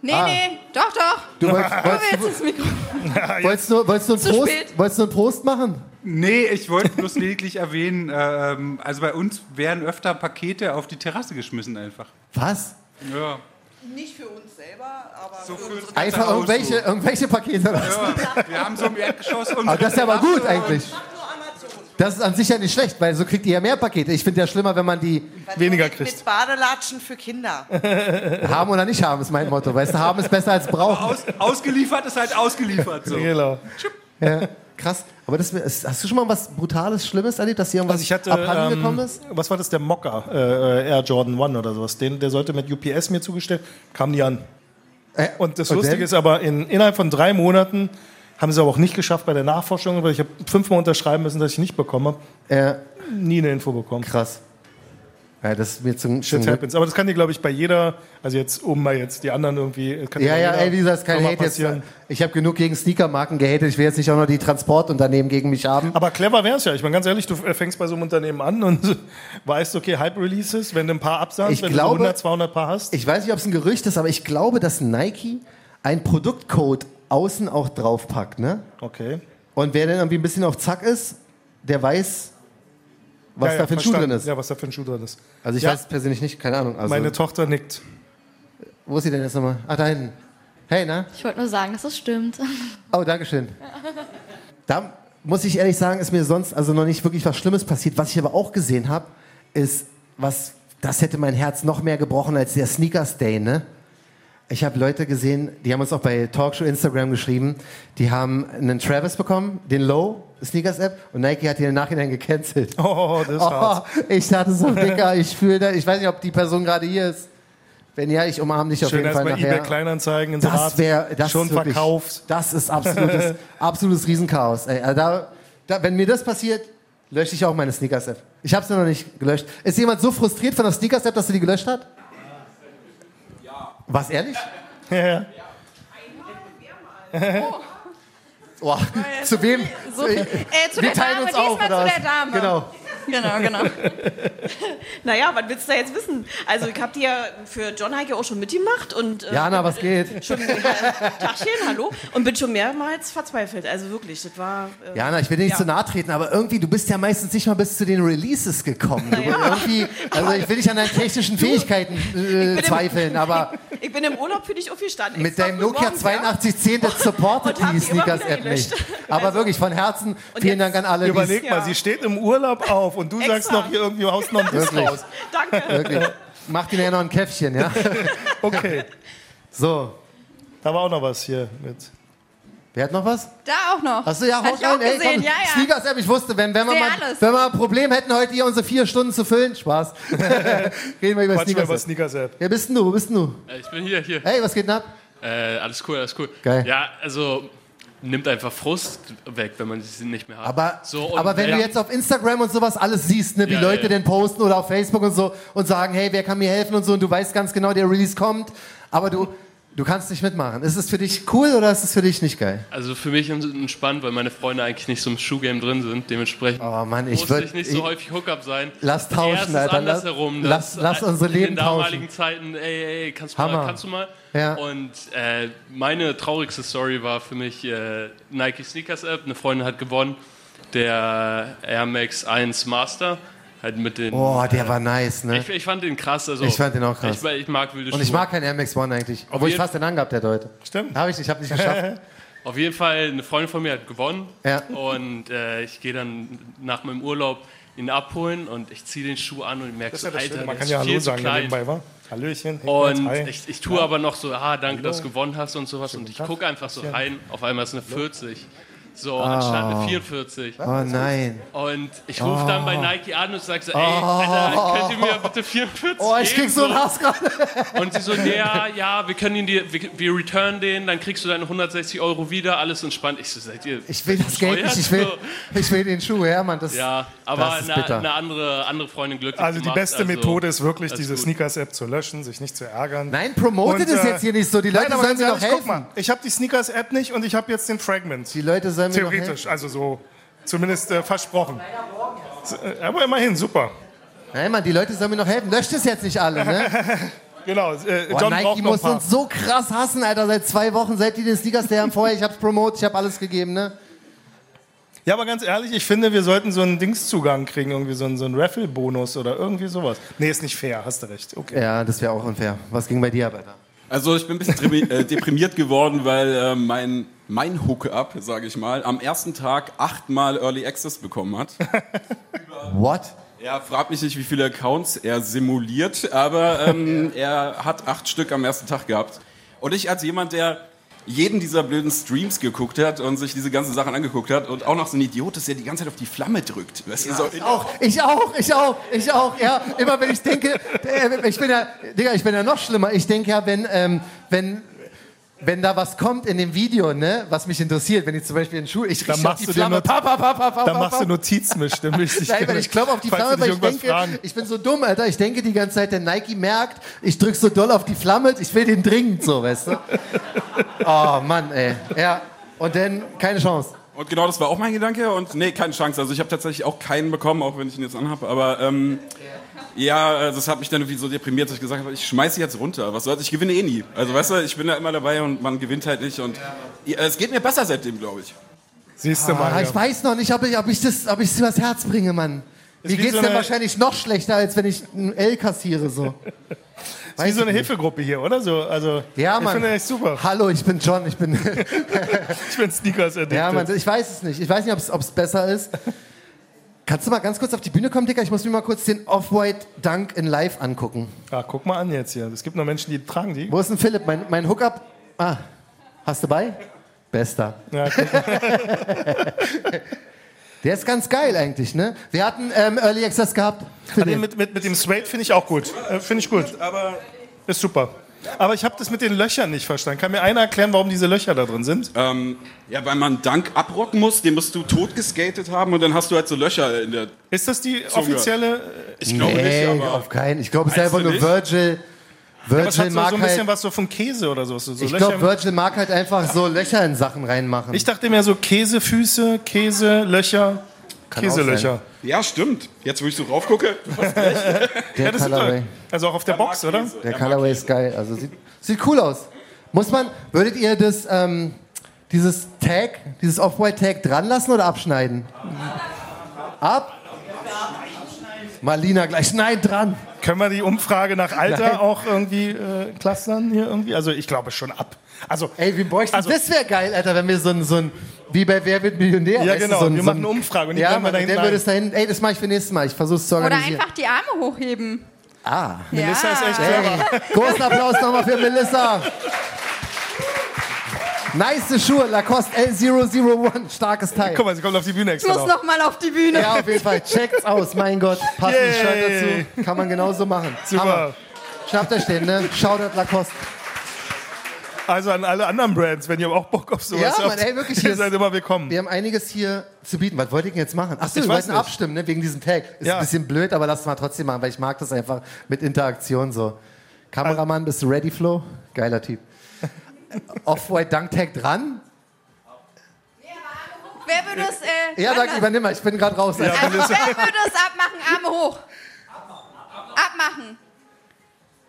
Nee, Ah. nee, doch, doch. Du wolltest, wolltest, Mikro. wolltest, du, wolltest, du einen Prost, wolltest du einen Prost machen? Nee, ich wollte bloß lediglich erwähnen, ähm, also bei uns werden öfter Pakete auf die Terrasse geschmissen einfach. Was? Ja. Nicht für uns selber, aber So für unsere Einfach irgendwelche, irgendwelche Pakete. Ja, wir haben so im Erdgeschoss unsere Aber das ist ja aber gut eigentlich. Das ist an sich ja nicht schlecht, weil so kriegt ihr ja mehr Pakete. Ich finde ja schlimmer, wenn man die Weniger mit, kriegst. Mit Badelatschen für Kinder. haben oder nicht haben, ist mein Motto. Weißt du, haben ist besser als brauchen. Aus, ausgeliefert ist halt ausgeliefert. So. Genau. Ja, krass. Aber das, hast du schon mal was Brutales, Schlimmes erlebt, dass dir irgendwas Also hatte, abhanden ähm, gekommen ist? was war das, der Mocker, äh, Air Jordan One oder sowas. Den, der sollte mit UPS mir zugestellt, kam nie an. Äh, Und das und Lustige dann? ist aber, in, innerhalb von drei Monaten haben sie aber auch nicht geschafft bei der Nachforschung, weil ich habe fünfmal unterschreiben müssen, dass ich nicht bekomme. Äh, Nie eine Info bekommen. krass. Ja, das ist mir zum, Shit happens. Aber das kann dir, glaube ich, bei jeder, also jetzt, um mal jetzt die anderen irgendwie. Dir Ja, ja, ey, wie gesagt, kein Hate jetzt. passieren. Ich habe genug gegen Sneakermarken gehatet. Ich will jetzt nicht auch noch die Transportunternehmen gegen mich haben. Aber clever wäre es ja. Ich meine, ganz ehrlich, du fängst bei so einem Unternehmen an und weißt, okay, Hype-Releases, wenn du ein paar absagst, Ich wenn glaube- du 100, 200 Paar hast. Ich weiß nicht, ob es ein Gerücht ist, aber ich glaube, dass Nike einen Produktcode außen auch draufpackt, ne? Okay. Und wer dann irgendwie ein bisschen auf Zack ist, der weiß, was Ja, ja, da für ein Schuh verstanden. drin ist. Ja, was da für ein Schuh drin ist. Also ich Ja. weiß persönlich nicht, keine Ahnung. Also, Meine Tochter nickt. wo ist sie denn jetzt nochmal? Ah, da hinten. Hey, na? Ich wollte nur sagen, dass es stimmt. Oh, Dankeschön. Da muss ich ehrlich sagen, ist mir sonst also noch nicht wirklich was Schlimmes passiert. Was ich aber auch gesehen habe, ist, was, das hätte mein Herz noch mehr gebrochen als der Sneakers Day, ne? Ich habe Leute gesehen, die haben uns auch bei Talkshow Instagram geschrieben, die haben einen Travis bekommen, den Low Sneakers App, und Nike hat ihn im Nachhinein gecancelt. Oh, das ist Oh, hart. ich dachte so, Dicker, ich fühle da, ich weiß nicht, ob die Person gerade hier ist. Wenn ja, ich umarme dich auf Schön jeden Fall nachher. eBay Kleinanzeigen in Das wäre das schon wirklich, verkauft. Das ist absolutes, absolutes Riesenchaos. Ey. Also da, da, wenn mir das passiert, lösche ich auch meine Sneakers-App. Ich habe sie noch nicht gelöscht. Ist jemand so frustriert von der Sneakers-App, dass du die gelöscht hat? Was, ehrlich? Ja. Boah, zu wem? So, äh, zu Wir der teilen Dame, uns auf, diesmal oder zu was? der Dame. Genau. Genau, genau. Naja, was willst du da jetzt wissen? Also ich habe die ja für John Heike auch schon mitgemacht und äh, Jana, was geht? schon äh, Tagchen, hallo, und bin schon mehrmals verzweifelt. Also wirklich, das war. Äh, Jana, ich will dir nicht Ja. zu nahe treten, aber irgendwie, du bist ja meistens nicht mal bis zu den Releases gekommen. Du, irgendwie, also ich will nicht an deinen technischen Fähigkeiten äh, zweifeln, aber Ich bin im Urlaub für dich aufgestanden. mit deinem Nokia morgens, ja. 8210, das supportet die Sneakers-App nicht. Aber Also- wirklich, von Herzen, vielen Dank an alle. Überleg mal, Ja. sie steht im Urlaub auf und du sagst Extra. noch hier irgendwie haust noch ein Diss Wirklich. raus. Danke. Wirklich. Mach dir ja noch ein Käffchen, ja? Okay, So, da war auch noch was hier mit. wer hat noch was? Da auch noch. Achso, ja, Hat ich auch rein, ey, gesehen, komm. ja, ja. Sneakers-App, ich wusste, wenn, wenn, wir mal, alles. wenn wir ein Problem hätten, heute hier unsere vier Stunden zu füllen, Spaß. Reden wir über Quatsch mal über Sneakers-App. Sneakers-App. Wer bist denn du? Wo bist denn du? Äh, Ich bin hier, hier. Hey, was geht denn ab? Äh, alles cool, alles cool. Geil. Ja, also nimmt einfach Frust weg, wenn man sie nicht mehr hat. Aber, so, aber wenn du jetzt auf Instagram und sowas alles siehst, ne, wie Ja, Leute ja. denn posten oder auf Facebook und so und sagen, hey, wer kann mir helfen und so und du weißt ganz genau, der Release kommt, aber du, du kannst nicht mitmachen. Ist es für dich cool oder ist es für dich nicht geil? Also für mich entspannt, weil meine Freunde eigentlich nicht so im Schuhgame drin sind. Dementsprechend Oh Mann, ich muss ich nicht so ich- häufig Hookup sein. Lass tauschen, Alter. andersherum. Lass- lass unsere in Leben den damaligen Zeiten, ey, ey, kannst du Hammer. mal, kannst du mal? Ja. Und äh, meine traurigste Story war für mich äh, Nike Sneakers App. Eine Freundin hat gewonnen, der Air Max 1 Master. Halt mit den, Oh, der war nice, ne? ich, ich fand den krass. Also, Ich fand den auch krass. Ich, ich mag wilde Und ich Schuhe. mag keinen Air Max One eigentlich. Obwohl ich fast den angehabt hätte heute. Stimmt. Habe ich nicht, ich habe nicht geschafft. Auf jeden Fall, eine Freundin von mir hat gewonnen. Ja. Und äh, ich gehe dann nach meinem Urlaub ihn abholen und ich ziehe den Schuh an und merke so, ja das Alter, Schöne. Man kann ja Hallo sagen, der klein. nebenbei war. Hallöchen. Und ich, ich tue aber noch so, ah, danke, dass du gewonnen hast und sowas. Und ich gucke einfach so rein, auf einmal ist eine 40. So, anstatt eine 44. Oh nein. Und ich rufe dann bei Nike an und sage so, ey, Alter, könnt ihr mir bitte 44 Oh, ich geben? krieg so einen Hass gerade. Und sie so, ja, ja, wir können ihn dir, wir, wir return den, dann kriegst du deine 160 Euro wieder, alles entspannt. Ich so, seid ihr Ich will das Geld nicht, ich will, ich will den Schuh, ja, Mann. Das, Ja, aber Das ist eine, bitter. eine andere, andere Freundin glücklich Also die gemacht, beste also, Methode ist wirklich, diese. Sneakers-App zu löschen, sich nicht zu ärgern. Nein, promotet es äh, jetzt hier nicht so. Die Leute Nein, sollen mir doch ehrlich, guck helfen. mal, ich habe die Sneakers-App nicht und ich habe jetzt den Fragment. Die Leute sollen helfen. Theoretisch, also so zumindest äh, versprochen. Äh, Aber immerhin, super. Nein, Mann, die Leute sollen mir noch helfen. Löscht es jetzt nicht alle, ne? Genau, äh, Boah, John Nike muss uns so krass hassen, Alter. Seit zwei Wochen, seit die den Sneakers der haben vorher. Ich hab's promotet, ich hab alles gegeben, ne? Ja, aber ganz ehrlich, ich finde, wir sollten so einen Dingszugang kriegen, irgendwie so einen, so einen Raffle-Bonus oder irgendwie sowas. Nee, ist nicht fair, hast du recht. Okay. Ja, das wäre auch unfair. Was ging bei dir Alter? Also ich bin ein bisschen äh, deprimiert geworden, weil äh, mein, mein Hookup, sage ich mal, am ersten Tag achtmal Early Access bekommen hat. What? Er fragt mich nicht, wie viele Accounts er simuliert, aber ähm, er hat acht Stück am ersten Tag gehabt. Und ich als jemand, der jeden dieser blöden Streams geguckt hat und sich diese ganzen Sachen angeguckt hat und auch noch so ein Idiot ist, der die ganze Zeit auf die Flamme drückt. Weißt du, so, Auch, ich auch, ich auch, ich auch, ja. Immer wenn ich denke, äh, ich bin ja, Digga, ich bin ja noch schlimmer. Ich denke ja, wenn, ähm, wenn, wenn da was kommt in dem Video, ne, was mich interessiert, wenn ich zum Beispiel in Schuhe, ich Dann machst die du Flamme, pa, pa, pa, pa, pa, Dann machst du Notizen dich Nein, weil ich glaube auf die Flamme, weil ich denke, fragen. ich bin so dumm, Alter. Ich denke die ganze Zeit, der Nike merkt, ich drück so doll auf die Flamme, ich will den dringend so, weißt du? Oh Mann, ey. Ja. Und dann keine Chance. Und genau das war auch mein Gedanke und nee, keine Chance. Also ich habe tatsächlich auch keinen bekommen, auch wenn ich ihn jetzt anhabe. Aber ähm, ja, das hat mich dann irgendwie so deprimiert, dass ich gesagt habe, ich schmeiße jetzt runter. Was soll's, ich gewinne eh nie. Also weißt du, ich bin da immer dabei und man gewinnt halt nicht. Und ja, es geht mir besser seitdem, glaube ich. Siehst du mal. Ah, ich weiß noch nicht, ob ich, ob ich das, ob ich das übers Herz bringe, Mann. Mir wie geht's so denn wahrscheinlich noch schlechter, als wenn ich ein L kassiere, so. Das ist wie so eine Hilfegruppe hier, oder? So, also, Ja, ich Mann. finde echt super. Hallo, ich bin John, ich bin. Ich bin Sneakers addicted. ja, Mann, ich weiß es nicht. Ich weiß nicht, ob es besser ist. Kannst du mal ganz kurz auf die Bühne kommen, Dicker? Ich muss mir mal kurz den Off-White Dunk in Live angucken. Ah, guck mal an jetzt hier. Es gibt noch Menschen, die tragen die. Wo ist denn Philipp? Mein, mein Hookup? Ah, hast du bei? Bester. Ja, guck, Der ist ganz geil eigentlich, ne? Wir hatten ähm, Early Access gehabt. Den. mit, mit, mit dem Suede finde ich auch gut. Äh, finde ich gut. Aber Ist super. Aber ich habe das mit den Löchern nicht verstanden. Kann mir einer erklären, warum diese Löcher da drin sind? ähm, ja, weil man Dank abrocken muss, den musst du tot geskatet haben und dann hast du halt so Löcher in der. Ist das die Zunge. offizielle? Ich glaube nee, nicht, aber. auf keinen. Ich glaube, es ist einfach nur nicht? Virgil. Was Virgil hat so, so mag ein bisschen halt. was so von Käse oder so. so, so Ich Löcher glaube, Virgil mag halt einfach so Löcher in Sachen reinmachen. ich dachte mir so Käsefüße, Käselöcher, Kann Käselöcher. Ja, stimmt. Jetzt, wo ich so rauf gucke. der Ja, Colorway. also auch auf der Box, oder? Der Colorway ist geil. Also sieht, sieht cool aus. Muss man, würdet ihr das, ähm, dieses Tag, dieses Off-White-Tag dran lassen oder abschneiden? Ab? Marlina gleich. Nein, dran. Können wir die Umfrage nach Alter Nein. auch irgendwie äh, clustern hier irgendwie? Also ich glaube schon ab. Also Ey, wir bräuchten, Also- das wäre geil, Alter, wenn wir so ein, so ein wie bei Wer wird Millionär? Ja, genau. So ein, Wir machen ein, eine Umfrage und die ja, da der hinten würde es dahin. Ey, das mache ich für nächstes Mal. Ich versuche es zu Oder organisieren. einfach die Arme hochheben. ah. Melissa ja. ist echt clever. Großen Applaus nochmal für Melissa. Nice Schuhe, Lacoste L001, starkes Teil. Guck mal, sie kommt auf die Bühne Ich extra muss noch. noch mal auf die Bühne. Ja, auf jeden Fall. Checkt's aus, mein Gott. Passendes Yay. Shirt dazu. Kann man genauso machen. Super. Hammer. Schnappt euch den, ne? Shoutout Lacoste. Also an alle anderen Brands, wenn ihr auch Bock auf sowas Ja, habt, Mann, ey, wirklich, ihr hier seid immer willkommen. Wir haben einiges hier zu bieten. Was wollt ihr denn jetzt machen? Achso, Ich wir wollten abstimmen, ne? wegen diesem Tag. Ist Ja. ein bisschen blöd, aber lass es mal trotzdem machen, weil ich mag das einfach mit Interaktion so. Kameramann, bist du ready, Flo? Geiler Typ. Off-White Dunk Tag dran? Wer würde es äh, Ja, danke, übernimm mal. Ich bin gerade raus. Also, wer würde es abmachen? Arme hoch. Abmachen.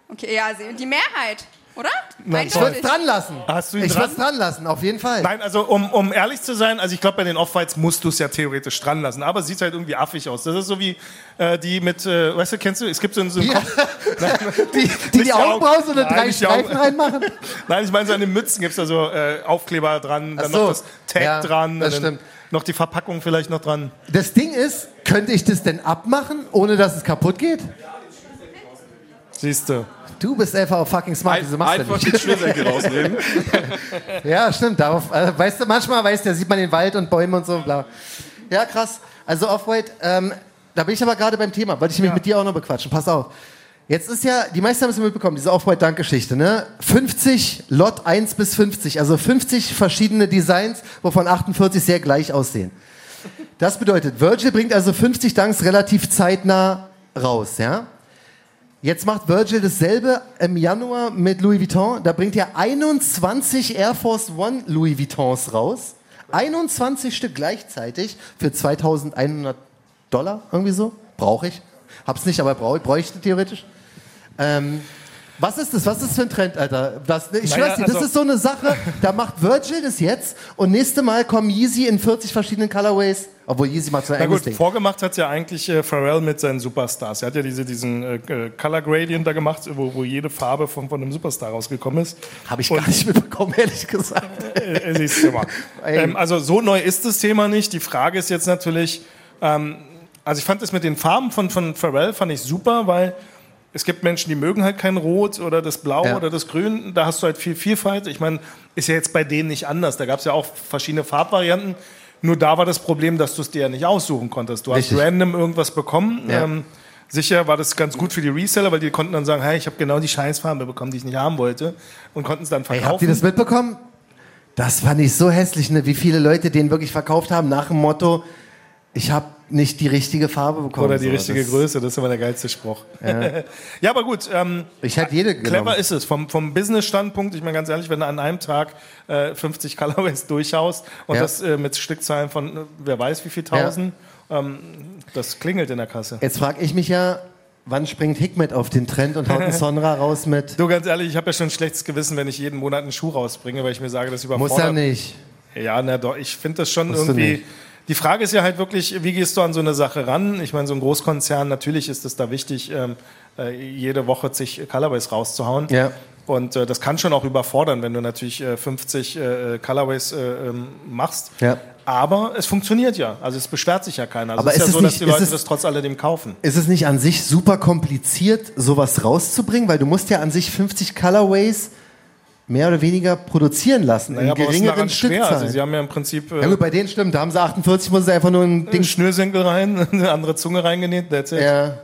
Okay, ja, sie- die Mehrheit, oder? Nein, Ich würde es dran lassen. Hast du ihn ich würde es dran lassen, auf jeden Fall. Nein, also um, um ehrlich zu sein, also ich glaube, bei den Off-Whites musst du es ja theoretisch dran lassen, aber es sieht halt irgendwie affig aus. Das ist so wie äh, die mit, äh, weißt du, kennst du, es gibt so, so einen Ja. Kopf. Nein, Die, die, die Nicht Augenbrauen so eine Nein, drei die Augen- Streifen reinmachen? Nein, ich meine, so an den Mützen gibt es da so äh, Aufkleber dran, dann so. noch das Tag Ja, dran, das dann stimmt. noch die Verpackung vielleicht noch dran. Das Ding ist, könnte ich das denn abmachen, ohne dass es kaputt geht? Siehst du. Du bist einfach fucking smart, wieso machst du Einfach nicht? den Schnürsenkel rausnehmen. Ja, stimmt. Darauf, äh, weißt du, manchmal weißt du, sieht man den Wald und Bäume und so. Bla. Ja, krass. Also Off-White, ähm, da bin ich aber gerade beim Thema. Wollte ich mich mit dir auch noch bequatschen. Pass auf. Jetzt ist ja, die meisten haben es ja mitbekommen, diese Off-White-Dank-Geschichte, ne? 50, Lot 1 bis 50, also 50 verschiedene Designs, wovon 48 sehr gleich aussehen. Das bedeutet, Virgil bringt also 50 Dunks relativ zeitnah raus, ja? Jetzt macht Virgil dasselbe im Januar mit Louis Vuitton. Da bringt er 21 Air Force One Louis Vuittons raus. 21 Stück gleichzeitig für 2100 Dollar, irgendwie so. Brauche ich. Hab's nicht, aber brauche bräuchte theoretisch. Ähm, was ist das? Was ist das für ein Trend, Alter? Das, ich Naja, schwör's dir, das also- ist so eine Sache, da macht Virgil das jetzt und nächste Mal kommen Yeezy in 40 verschiedenen Colorways. Obwohl Yeezy so ein Na gut, Ding. vorgemacht hat ja eigentlich äh, Pharrell mit seinen Superstars. Er hat ja diese, diesen äh, äh, Color Gradient da gemacht, wo, wo jede Farbe von, von einem Superstar rausgekommen ist. Habe ich gar nicht mitbekommen, ehrlich gesagt. Äh, siehst du mal. ähm, also so neu ist das Thema nicht. Die Frage ist jetzt natürlich, ähm, also ich fand das mit den Farben von, von Pharrell fand ich super, weil es gibt Menschen, die mögen halt kein Rot oder das Blau Ja. oder das Grün. Da hast du halt viel Vielfalt. Ich meine, ist ja jetzt bei denen nicht anders. Da gab es ja auch verschiedene Farbvarianten. Nur da war das Problem, dass du es dir ja nicht aussuchen konntest. Du Richtig. hast random irgendwas bekommen. Ja. Ähm, sicher war das ganz gut für die Reseller, weil die konnten dann sagen, hey, ich habe genau die Scheißfarbe bekommen, die ich nicht haben wollte. Und konnten es dann verkaufen. habt ihr das mitbekommen? Das fand ich so hässlich, ne? wie viele Leute den wirklich verkauft haben nach dem Motto, ich habe nicht die richtige Farbe bekommen. Oder die So, richtige das- Größe, das ist immer der geilste Spruch. Ja, aber gut, ähm, Ich hätte jede clever genommen. ist es. Vom, vom Business-Standpunkt, ich meine ganz ehrlich, wenn du an einem Tag äh, 50 Colorways durchhaust und Ja. das äh, mit Stückzahlen von äh, wer weiß wie viel tausend, ähm, das klingelt in der Kasse. Jetzt frage ich mich ja, wann springt Hikmet auf den Trend und haut einen Sonra raus mit, Du, ganz ehrlich, ich habe ja schon ein schlechtes Gewissen, wenn ich jeden Monat einen Schuh rausbringe, weil ich mir sage, das überfordert. muss er nicht. Ja, na doch, ich finde das schon Musst irgendwie. Die Frage ist ja halt wirklich, wie gehst du an so eine Sache ran? Ich meine, so ein Großkonzern, natürlich ist es da wichtig, ähm, äh, jede Woche zig Colorways rauszuhauen. Ja. Und äh, das kann schon auch überfordern, wenn du natürlich äh, 50 äh, Colorways äh, ähm, machst. Ja. Aber es funktioniert ja. Also es beschwert sich ja keiner. Also Aber es ist ist ja es so, dass nicht- die Leute es- das trotz alledem kaufen. Ist es nicht an sich super kompliziert, sowas rauszubringen? Weil du musst ja an sich 50 Colorways mehr oder weniger produzieren lassen, Naja, in aber was ist geringeren schwer? Stückzahlen. Also sie haben ja im Prinzip äh, ja gut, bei denen stimmt, da haben sie 48, muss es einfach nur ein den Ding... Schnürsenkel rein, eine andere Zunge reingenäht, that's it. Ja,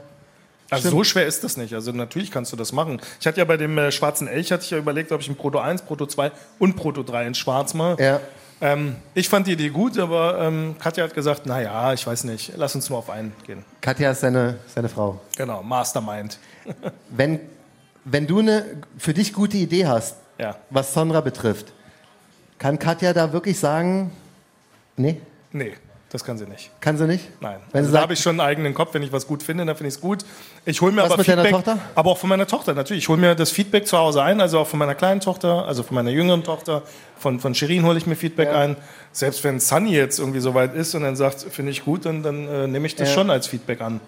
Also so schwer ist das nicht. Also natürlich kannst du das machen. Ich hatte ja bei dem äh, schwarzen Elch hatte ich ja überlegt, ob ich ein Proto 1, Proto 2 und Proto 3 in schwarz mache. ja. Ähm, ich fand die Idee gut, aber ähm, Katja hat gesagt, naja, ich weiß nicht, lass uns mal auf einen gehen. Katja ist seine, seine Frau. Genau, Mastermind. Wenn, wenn du eine für dich gute Idee hast, Ja. was Sonra betrifft, kann Katja da wirklich sagen, nee, Nee, das kann sie nicht. kann sie nicht? Nein. Wenn also sie da habe ich schon einen eigenen Kopf. Wenn ich was gut finde, dann finde ich es gut. Ich hole mir Was aber mit deiner Feedback. Tochter? Aber auch von meiner Tochter natürlich. Ich hole mir das Feedback zu Hause ein, also auch von meiner kleinen Tochter, also von meiner jüngeren Tochter. Von, von Shirin hole ich mir Feedback ein. Selbst wenn Sunny jetzt irgendwie so weit ist und dann sagt, finde ich gut, dann, dann äh, nehme ich das Ja. schon als Feedback an.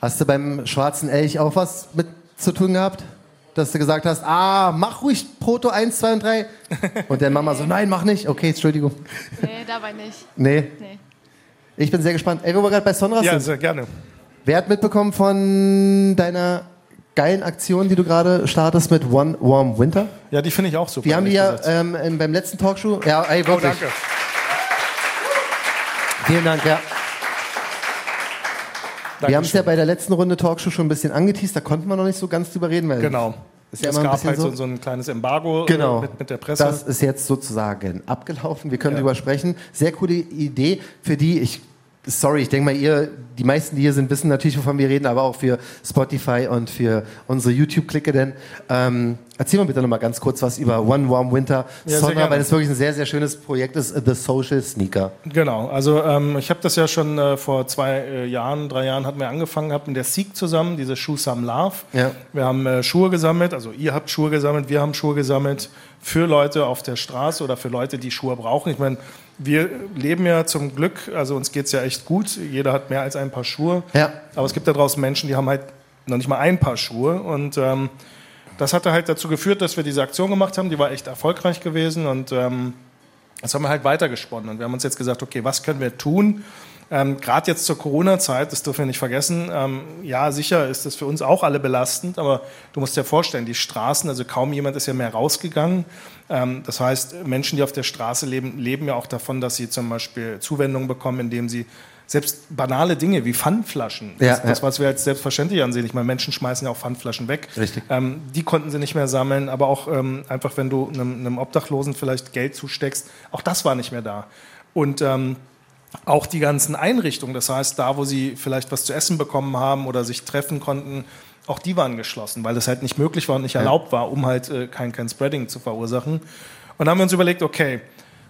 hast du beim schwarzen Elch auch was mit zu tun gehabt? Dass du gesagt hast, ah, mach ruhig Proto 1, 2 und 3. Und der Mama so, nein, mach nicht. Okay, Entschuldigung. Nee, dabei nicht. Nee. Nee. Ich bin sehr gespannt. Ey, wo wir gerade bei Sonra Ja, sind. sehr gerne. Wer hat mitbekommen von deiner geilen Aktion, die du gerade startest mit One Warm Winter? Ja, die finde ich auch super. Wir haben die ja ähm, beim letzten Talkshow. Ja, ey, oh, wirklich. danke. Vielen Dank, ja. Wir haben es ja Dankeschön. bei der letzten Runde Talkshow schon ein bisschen angeteased, da konnten wir noch nicht so ganz drüber reden. Weil Genau. Ist ja es gab halt so, so. ein kleines Embargo äh, Genau. mit, mit der Presse. Das ist jetzt sozusagen abgelaufen. Wir können drüber sprechen. Sehr coole Idee, für die ich. Sorry, ich denke mal, ihr, die meisten, die hier sind, wissen natürlich, wovon wir reden, aber auch für Spotify und für unsere YouTube-Klicke. Denn ähm, erzähl mal bitte noch mal ganz kurz was über One Warm Winter Ja, weil es wirklich ein sehr, sehr schönes Projekt ist, The Social Sneaker. Genau, also ähm, ich habe das ja schon äh, vor zwei äh, Jahren, drei Jahren hatten wir angefangen, hatten der Sieg zusammen, diese Shoe Some Love. Ja. Wir haben äh, Schuhe gesammelt, also ihr habt Schuhe gesammelt, wir haben Schuhe gesammelt für Leute auf der Straße oder für Leute, die Schuhe brauchen. Ich meine, wir leben ja zum Glück, also uns geht's ja echt gut. Jeder hat mehr als ein Paar Schuhe. Ja. Aber es gibt da draußen Menschen, die haben halt noch nicht mal ein Paar Schuhe. Und ähm, das hatte halt dazu geführt, dass wir diese Aktion gemacht haben. Die war echt erfolgreich gewesen. Und ähm, das haben wir halt weitergesponnen. Und wir haben uns jetzt gesagt, okay, was können wir tun? Ähm, Gerade jetzt zur Corona-Zeit, das dürfen wir nicht vergessen, ähm, ja, sicher ist das für uns auch alle belastend, aber du musst dir vorstellen, die Straßen, also kaum jemand ist ja mehr rausgegangen. Ähm, das heißt, Menschen, die auf der Straße leben, leben ja auch davon, dass sie zum Beispiel Zuwendung bekommen, indem sie selbst banale Dinge wie Pfandflaschen, Ja, das, das, was wir als selbstverständlich ansehen, ich meine, Menschen schmeißen ja auch Pfandflaschen weg, Richtig. ähm, die konnten sie nicht mehr sammeln, aber auch ähm, einfach, wenn du einem, einem Obdachlosen vielleicht Geld zusteckst, auch das war nicht mehr da. Und ähm, auch die ganzen Einrichtungen, das heißt, da, wo sie vielleicht was zu essen bekommen haben oder sich treffen konnten, auch die waren geschlossen, weil es halt nicht möglich war und nicht erlaubt war, um halt äh, kein, kein Spreading zu verursachen. Und dann haben wir uns überlegt, okay,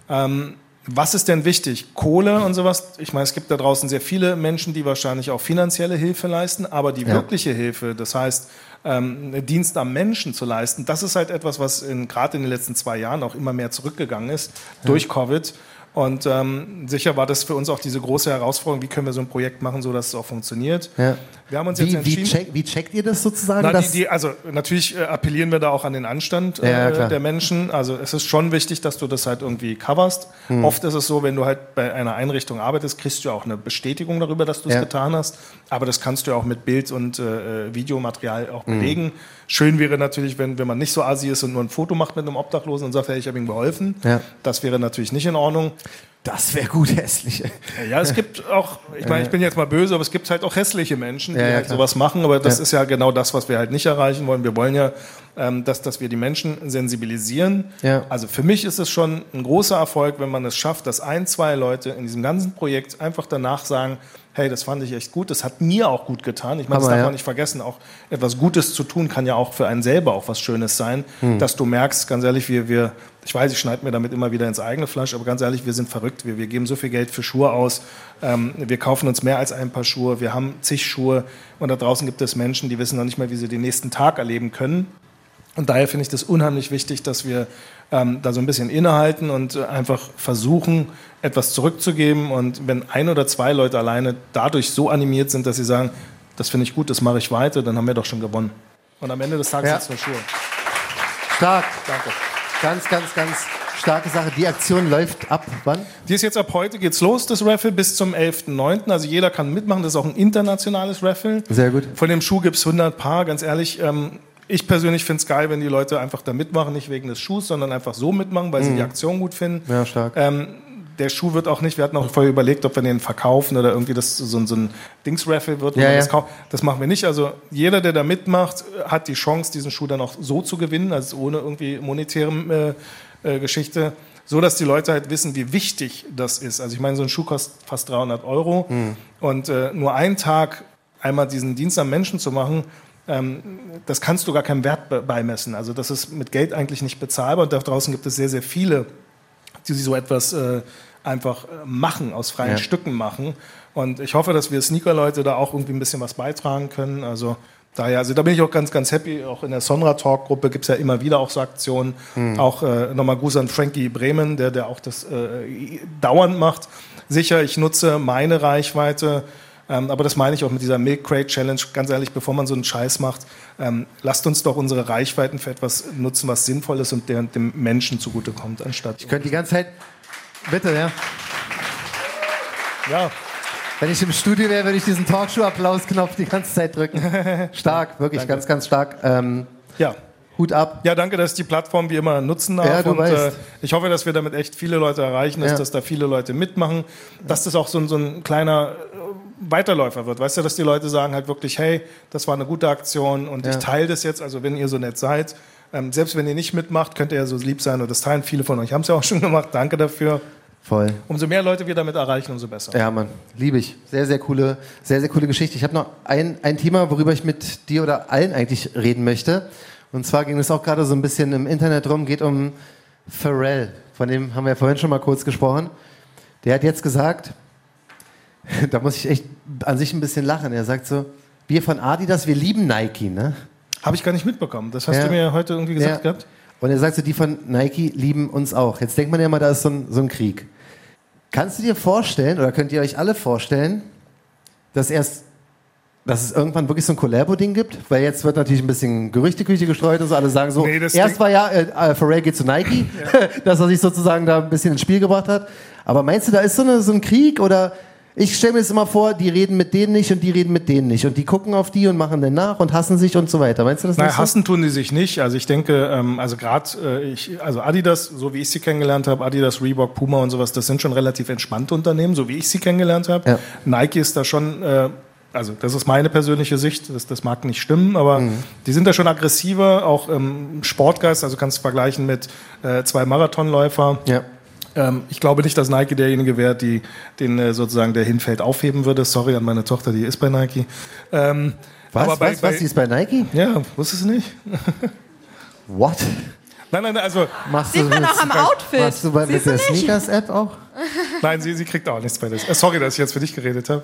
ähm, was ist denn wichtig? Kohle und sowas. Ich meine, es gibt da draußen sehr viele Menschen, die wahrscheinlich auch finanzielle Hilfe leisten, aber die Ja. wirkliche Hilfe, das heißt, ähm, Dienst am Menschen zu leisten, das ist halt etwas, was in, gerade in den letzten zwei Jahren auch immer mehr zurückgegangen ist durch Covid. Und ähm, sicher war das für uns auch diese große Herausforderung, wie können wir so ein Projekt machen, so dass es auch funktioniert. Ja. Wir haben uns jetzt Wie, wie, entschieden. check, wie checkt ihr das sozusagen? Na, die, die, also natürlich äh, appellieren wir da auch an den Anstand ja, äh, der Menschen. Also es ist schon wichtig, dass du das halt irgendwie coverst. Hm. Oft ist es so, wenn du halt bei einer Einrichtung arbeitest, kriegst du auch eine Bestätigung darüber, dass du es Ja. getan hast. Aber das kannst du ja auch mit Bild und äh, Videomaterial auch Hm. Schön wäre natürlich, wenn, wenn man nicht so assi ist und nur ein Foto macht mit einem Obdachlosen und sagt, hey, ich habe ihm geholfen. Ja. Das wäre natürlich nicht in Ordnung. das wäre gut hässlich. Ja, es gibt auch, ich meine, ich bin jetzt mal böse, aber es gibt halt auch hässliche Menschen, die Ja, ja, halt klar. sowas machen, aber das ist ja genau das, was wir halt nicht erreichen wollen. Wir wollen ja, ähm, dass, dass wir die Menschen sensibilisieren. Ja. Also für mich ist es schon ein großer Erfolg, wenn man es schafft, dass ein, zwei Leute in diesem ganzen Projekt einfach danach sagen, hey, das fand ich echt gut, das hat mir auch gut getan. Ich meine, das Hammer, darf ja. man nicht vergessen, auch etwas Gutes zu tun kann ja auch für einen selber auch was Schönes sein, Hm. dass du merkst, ganz ehrlich, wir, wir, ich weiß, ich schneide mir damit immer wieder ins eigene Fleisch, aber ganz ehrlich, wir sind verrückt, wir, wir geben so viel Geld für Schuhe aus, ähm, wir kaufen uns mehr als ein paar Schuhe, wir haben zig Schuhe und da draußen gibt es Menschen, die wissen noch nicht mal, wie sie den nächsten Tag erleben können. Und daher finde ich das unheimlich wichtig, dass wir ähm, da so ein bisschen innehalten und äh, einfach versuchen, etwas zurückzugeben. Und wenn ein oder zwei Leute alleine dadurch so animiert sind, dass sie sagen, das finde ich gut, das mache ich weiter, dann haben wir doch schon gewonnen. Und am Ende des Tages Ja. sind es nur Schuhe. Stark. Danke. Ganz, ganz, ganz starke Sache. Die Aktion läuft ab wann? Die ist jetzt ab heute geht's los, das Raffle, bis zum 11.09. Also jeder kann mitmachen. Das ist auch ein internationales Raffle. Sehr gut. Von dem Schuh gibt's 100 Paar. Ganz ehrlich, ähm, ich persönlich finde es geil, wenn die Leute einfach da mitmachen, nicht wegen des Schuhs, sondern einfach so mitmachen, weil sie Mhm. die Aktion gut finden. Ja, stark. Ähm, der Schuh wird auch nicht, wir hatten auch vorher überlegt, ob wir den verkaufen oder irgendwie das so, ein- so ein Dings-Raffle wird. Ja, man ja. Das, kauft. das machen wir nicht. Also jeder, der da mitmacht, hat die Chance, diesen Schuh dann auch so zu gewinnen, also ohne irgendwie monetäre äh, äh, Geschichte, so dass die Leute halt wissen, wie wichtig das ist. Also ich meine, so ein Schuh kostet fast 300 Euro Mhm. und äh, nur einen Tag einmal diesen Dienst am Menschen zu machen, das kannst du gar keinem Wert be- beimessen. Also das ist mit Geld eigentlich nicht bezahlbar und da draußen gibt es sehr, sehr viele, die so etwas äh, einfach äh, machen, aus freien Ja. Stücken machen. Und ich hoffe, dass wir Sneaker-Leute da auch irgendwie ein bisschen was beitragen können. Also daher, also da bin ich auch ganz, ganz happy. Auch in der Sonra Talk-Gruppe gibt es ja immer wieder auch so Aktionen. Hm. Auch äh, nochmal Gruß an Frankie Bremen, der, der auch das äh, dauernd macht. Sicher, ich nutze meine Reichweite. Ähm, aber das meine ich auch mit dieser Milk Crate Challenge. Ganz ehrlich, bevor man so einen Scheiß macht, ähm, lasst uns doch unsere Reichweiten für etwas nutzen, was sinnvoll ist und der, dem Menschen zugutekommt, anstatt. Ich könnte die ganze Zeit. Bitte, ja. Ja. Wenn ich im Studio wäre, würde ich diesen Talkshow-Applaus-Knopf die ganze Zeit drücken. Stark, wirklich Danke. ganz, ganz stark. Ähm, Ja. Hut ab. Ja, danke, dass ich die Plattform wie immer nutzen darf. Ja, du und weißt. äh, ich hoffe, dass wir damit echt viele Leute erreichen, dass, Ja. dass da viele Leute mitmachen, dass das auch so ein, so ein kleiner äh, Weiterläufer wird. Weißt du, dass die Leute sagen halt wirklich, hey, das war eine gute Aktion und Ja. ich teile das jetzt, also wenn ihr so nett seid. Ähm, selbst wenn ihr nicht mitmacht, könnt ihr ja so lieb sein und das teilen. Viele von euch haben es ja auch schon gemacht. Danke dafür. Voll. Umso mehr Leute wir damit erreichen, umso besser. Ja, Mann, liebe ich. Sehr, sehr coole, sehr, sehr coole Geschichte. Ich habe noch ein, ein Thema, worüber ich mit dir oder allen eigentlich reden möchte. Und zwar ging es auch gerade so ein bisschen im Internet rum, geht um Pharrell. Von dem haben wir ja vorhin schon mal kurz gesprochen. Der hat jetzt gesagt, da muss ich echt an sich ein bisschen lachen. Er sagt so, wir von Adidas, wir lieben Nike, ne? Habe ich gar nicht mitbekommen. Das hast Ja. du mir heute irgendwie gesagt Ja. gehabt. Und er sagt so, die von Nike lieben uns auch. Jetzt denkt man ja mal, da ist so ein, so ein Krieg. Kannst du dir vorstellen, oder könnt ihr euch alle vorstellen, dass erst, dass es irgendwann wirklich so ein Collabo-Ding gibt? Weil jetzt wird natürlich ein bisschen Gerüchteküche gestreut und so. Alle sagen so, Nee, erst war ja, äh, äh, Pharrell geht zu Nike, dass er sich sozusagen da ein bisschen ins Spiel gebracht hat. Aber meinst du, da ist so, eine, so ein Krieg oder ich stelle mir das immer vor, die reden mit denen nicht und die reden mit denen nicht. Und die gucken auf die und machen dann nach und hassen sich und so weiter. Meinst du das so? hassen tun die sich nicht. Also ich denke, ähm, also gerade äh, ich, also Adidas, so wie ich sie kennengelernt habe, Adidas, Reebok, Puma und sowas, das sind schon relativ entspannte Unternehmen, so wie ich sie kennengelernt habe. Ja. Nike ist da schon, äh, also das ist meine persönliche Sicht, das, das mag nicht stimmen, aber die sind da schon aggressiver, auch im Sportgeist, also kannst du vergleichen mit äh, zwei Marathonläufer. Ja. Ähm, ich glaube nicht, dass Nike derjenige wäre, die, den äh, sozusagen der hinfällt, aufheben würde. Sorry an meine Tochter, die ist bei Nike. Ähm, Was, aber bei- was, was, bei- die ist bei Nike? Ja, wusstest du nicht? What? Nein, nein, also Machst Sieht man das auch am Outfit. Machst du bei, mit Siehst du der? Sneakers-App auch? Nein, sie, sie kriegt auch nichts bei das. Äh, sorry, dass ich jetzt für dich geredet habe.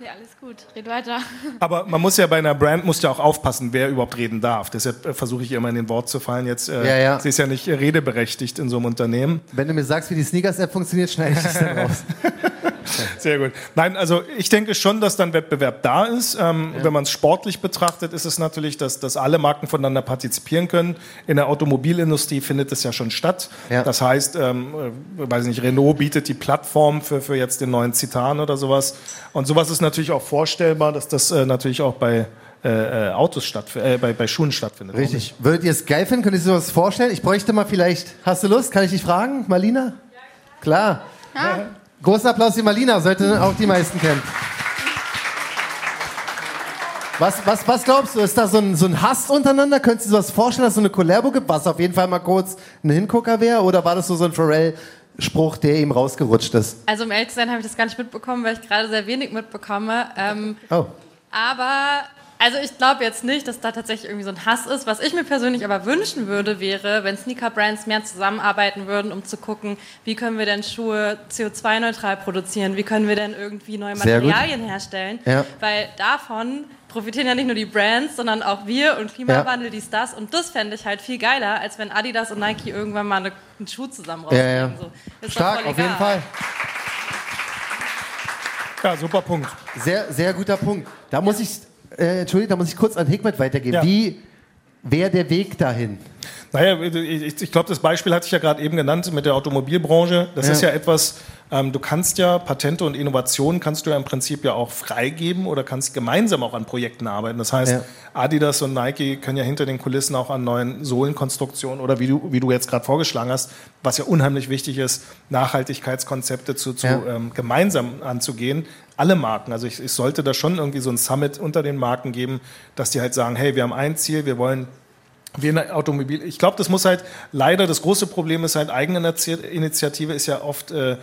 Ja, alles gut. Red weiter. Aber man muss ja bei einer Brand muss ja auch aufpassen, wer überhaupt reden darf. Deshalb äh, versuche ich immer in den Wort zu fallen. Jetzt, äh, Ja, ja. sie ist ja nicht äh, redeberechtigt in so einem Unternehmen. Wenn du mir sagst, wie die Sneakers-App funktioniert, schneide ich das dann raus. Sehr gut. Nein, also ich denke schon, dass dann Wettbewerb da ist. Ähm, Wenn man es sportlich betrachtet, ist es natürlich, dass, dass alle Marken voneinander partizipieren können. In der Automobilindustrie findet es ja schon statt. Ja. Das heißt, ähm, äh, weiß nicht, Renault bietet die Plattform für, für jetzt den neuen Citan oder sowas. Und sowas ist natürlich auch vorstellbar, dass das äh, natürlich auch bei äh, äh, Autos stattfindet, äh, bei, bei Schuhen stattfindet. Richtig. Würdet ihr es geil finden? Könnt ihr sich sowas vorstellen? Ich bräuchte mal vielleicht. Hast du Lust? Kann ich dich fragen, Marlina? Klar. Großen Applaus für Marlina, sollte auch die meisten kennen. Was, was, was glaubst du, ist da so ein, so ein Hass untereinander? Könntest du dir das vorstellen, dass es so eine Collabo gibt, was auf jeden Fall mal kurz ein Hingucker wäre? Oder war das so, so ein Pharrell-Spruch, der ihm rausgerutscht ist? Also um ehrlich zu sein, habe ich das gar nicht mitbekommen, weil ich gerade sehr wenig mitbekomme. Ähm, Oh. aber, also ich glaube jetzt nicht, dass da tatsächlich irgendwie so ein Hass ist. Was ich mir persönlich aber wünschen würde, wäre, wenn Sneaker-Brands mehr zusammenarbeiten würden, um zu gucken, wie können wir denn Schuhe CO2-neutral produzieren, wie können wir denn irgendwie neue. Materialien herstellen. Ja. Weil davon profitieren ja nicht nur die Brands, sondern auch wir und Klimawandel, dies, das. Und das fände ich halt viel geiler, als wenn Adidas und Nike irgendwann mal eine, einen Schuh zusammen Ja, rausbringen. ja. So. Ist doch Stark, auf jeden. Fall. Ja, super Punkt. Sehr, sehr guter Punkt. Da muss ich, äh, Entschuldigung, da muss ich kurz an Hikmet weitergeben. Ja. Wie wäre der Weg dahin? Naja, ich, ich glaube, das Beispiel hatte ich ja gerade eben genannt mit der Automobilbranche. Das Ja. ist ja etwas, ähm, du kannst ja Patente und Innovationen kannst du ja im Prinzip ja auch freigeben oder kannst gemeinsam auch an Projekten arbeiten. Das heißt, Ja. Adidas und Nike können ja hinter den Kulissen auch an neuen Sohlenkonstruktionen oder wie du, wie du jetzt gerade vorgeschlagen hast, was ja unheimlich wichtig ist, Nachhaltigkeitskonzepte zu, zu Ja. ähm, gemeinsam anzugehen. Alle Marken, also ich, ich sollte da schon irgendwie so ein Summit unter den Marken geben, dass die halt sagen, hey, wir haben ein Ziel, wir wollen wir in der Automobil. Ich glaube, das muss halt leider das große Problem ist halt Eigeninitiative ist ja oft äh,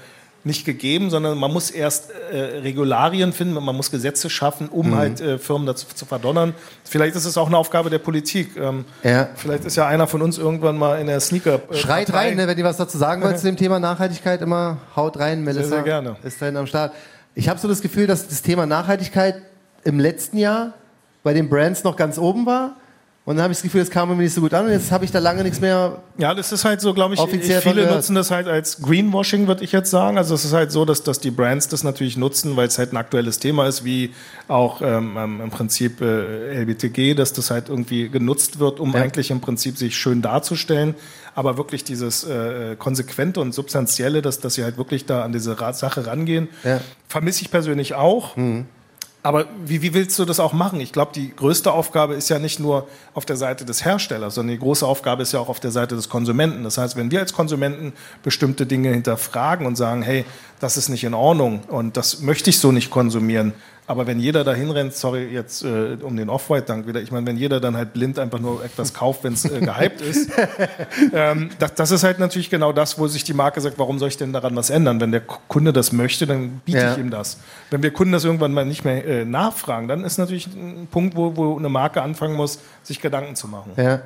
nicht gegeben, sondern man muss erst äh, Regularien finden, man muss Gesetze schaffen, um Mhm. halt äh, Firmen dazu zu verdonnern. Vielleicht ist es auch eine Aufgabe der Politik. Ähm, Ja. Vielleicht ist ja einer von uns irgendwann mal in der Sneaker. Äh, Schreit Partei. rein, ne, wenn ihr was dazu sagen wollt zu dem Thema Nachhaltigkeit, immer haut rein, Melissa. sehr gerne. Ist dann am Start. Ich habe so das Gefühl, dass das Thema Nachhaltigkeit im letzten Jahr bei den Brands noch ganz oben war. Und dann habe ich das Gefühl, es kam mir nicht so gut an und jetzt habe ich da lange nichts mehr. Ja, das ist halt so, glaube ich, Offiziell viele nutzen das halt als Greenwashing, würde ich jetzt sagen. Also es ist halt so, dass, dass die Brands das natürlich nutzen, weil es halt ein aktuelles Thema ist, wie auch ähm, ähm, im Prinzip äh, LBTG, dass das halt irgendwie genutzt wird, um Ja. eigentlich im Prinzip sich schön darzustellen. Aber wirklich dieses äh, Konsequente und Substanzielle, dass, dass sie halt wirklich da an diese Sache rangehen, Ja. vermisse ich persönlich auch. Aber wie, wie willst du das auch machen? Ich glaube, die größte Aufgabe ist ja nicht nur auf der Seite des Herstellers, sondern die große Aufgabe ist ja auch auf der Seite des Konsumenten. Das heißt, wenn wir als Konsumenten bestimmte Dinge hinterfragen und sagen, hey, das ist nicht in Ordnung und das möchte ich so nicht konsumieren, aber wenn jeder da hinrennt, sorry jetzt äh, um den Off-White-Dank wieder, ich meine, wenn jeder dann halt blind einfach nur etwas kauft, wenn es äh, gehypt ist, ähm, das, das, ist halt natürlich genau das, wo sich die Marke sagt, warum soll ich denn daran was ändern? Wenn der Kunde das möchte, dann biete Ja. ich ihm das. Wenn wir Kunden das irgendwann mal nicht mehr äh, nachfragen, dann ist natürlich ein Punkt, wo, wo eine Marke anfangen muss, sich Gedanken zu machen. Ja.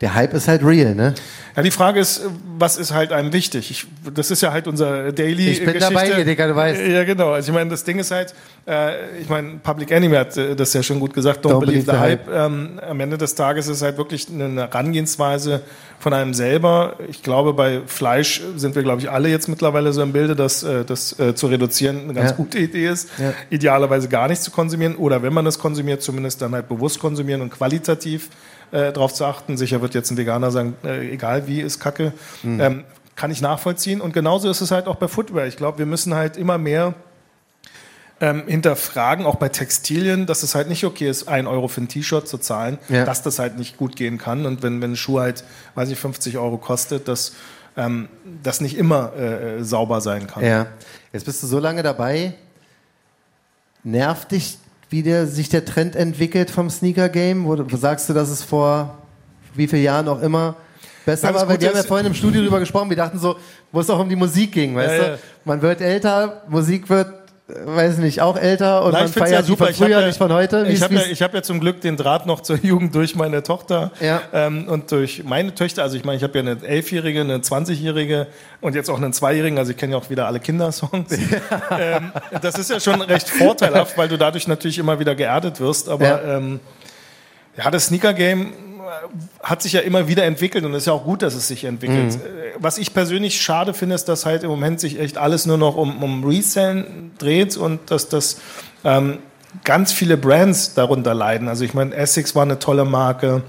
Der Hype ist halt real, ne? Ja, die Frage ist, was ist halt einem wichtig? Ich, das ist ja halt unser Daily. Ich bin Geschichte. dabei hier, Digga, du weißt. Ja, genau. Also ich meine, das Ding ist halt, äh, ich meine, Public Enemy hat äh, das ja schon gut gesagt, don't, believe the hype. Ähm, am Ende des Tages ist halt wirklich eine Herangehensweise von einem selber. Ich glaube, bei Fleisch sind wir, glaube ich, alle jetzt mittlerweile so im Bilde, dass äh, das äh, zu reduzieren eine ganz Ja. gute Idee ist. Ja. Idealerweise gar nicht zu konsumieren oder wenn man das konsumiert, zumindest dann halt bewusst konsumieren und qualitativ äh, darauf zu achten. Sicher wird jetzt ein Veganer sagen, äh, egal wie, ist Kacke. Mhm. Ähm, kann ich nachvollziehen. Und genauso ist es halt auch bei Footwear. Ich glaube, wir müssen halt immer mehr ähm, hinterfragen, auch bei Textilien, dass es halt nicht okay ist, ein Euro für ein T-Shirt zu zahlen, Ja. dass das halt nicht gut gehen kann. Und wenn, wenn ein Schuh halt, weiß ich, 50 Euro kostet, dass ähm, das nicht immer äh, sauber sein kann. Ja. Jetzt bist du so lange dabei. Nervt dich, wie der, sich der Trend entwickelt vom Sneaker-Game? Wo, wo sagst du, dass es vor wie vielen Jahren auch immer besser war? Weil wir haben ja vorhin im Studio drüber gesprochen. Wir dachten so, wo es auch um die Musik ging, weißt Ja, du? ja. Man wird älter, Musik wird, äh, weiß nicht, auch älter und Na, man feiert die von Ich hab früher, ja- nicht von heute. Wie Ich habe ja, ich hab ja zum Glück den Draht noch zur Jugend durch meine Tochter Ja. ähm, und durch meine Töchter. Also ich meine, ich habe ja eine Elfjährige, eine 20-Jährige und jetzt auch einen Zweijährigen. Also ich kenne ja auch wieder alle Kindersongs. ähm, das ist ja schon recht vorteilhaft, weil du dadurch natürlich immer wieder geerdet wirst. Aber Ja. ähm, ja, das Sneaker-Game hat sich ja immer wieder entwickelt und es ist ja auch gut, dass es sich entwickelt. Mhm. Äh, Was ich persönlich schade finde, ist, dass halt im Moment sich echt alles nur noch um, um Resellen dreht und dass das ähm, ganz viele Brands darunter leiden. Also ich meine, Essex war eine tolle Marke.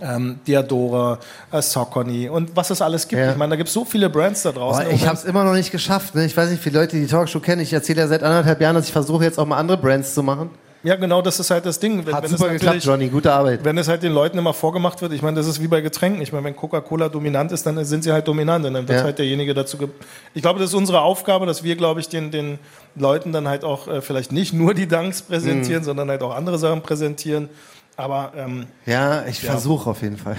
Ähm, Diadora, äh, Saucony und was es alles gibt. Ja. Ich meine, da gibt es so viele Brands da draußen. Boah, ich habe es immer noch nicht geschafft. Ne? Ich weiß nicht, wie viele Leute die Talkshow kennen. Ich erzähle ja seit anderthalb Jahren, dass ich versuche jetzt auch mal andere Brands zu machen. Ja, genau, das ist halt das Ding. Wenn, Hat wenn super es geklappt, Johnny. Gute Arbeit. Wenn es halt den Leuten immer vorgemacht wird, ich meine, das ist wie bei Getränken. Ich meine, wenn Coca-Cola dominant ist, dann sind sie halt dominant und dann wird Ja. halt derjenige dazu. Ge ich glaube, das ist unsere Aufgabe, dass wir, glaube ich, den, den Leuten dann halt auch äh, vielleicht nicht nur die Dunks präsentieren, Mhm. sondern halt auch andere Sachen präsentieren. Aber ähm, Ja, ich Ja. versuche auf jeden Fall.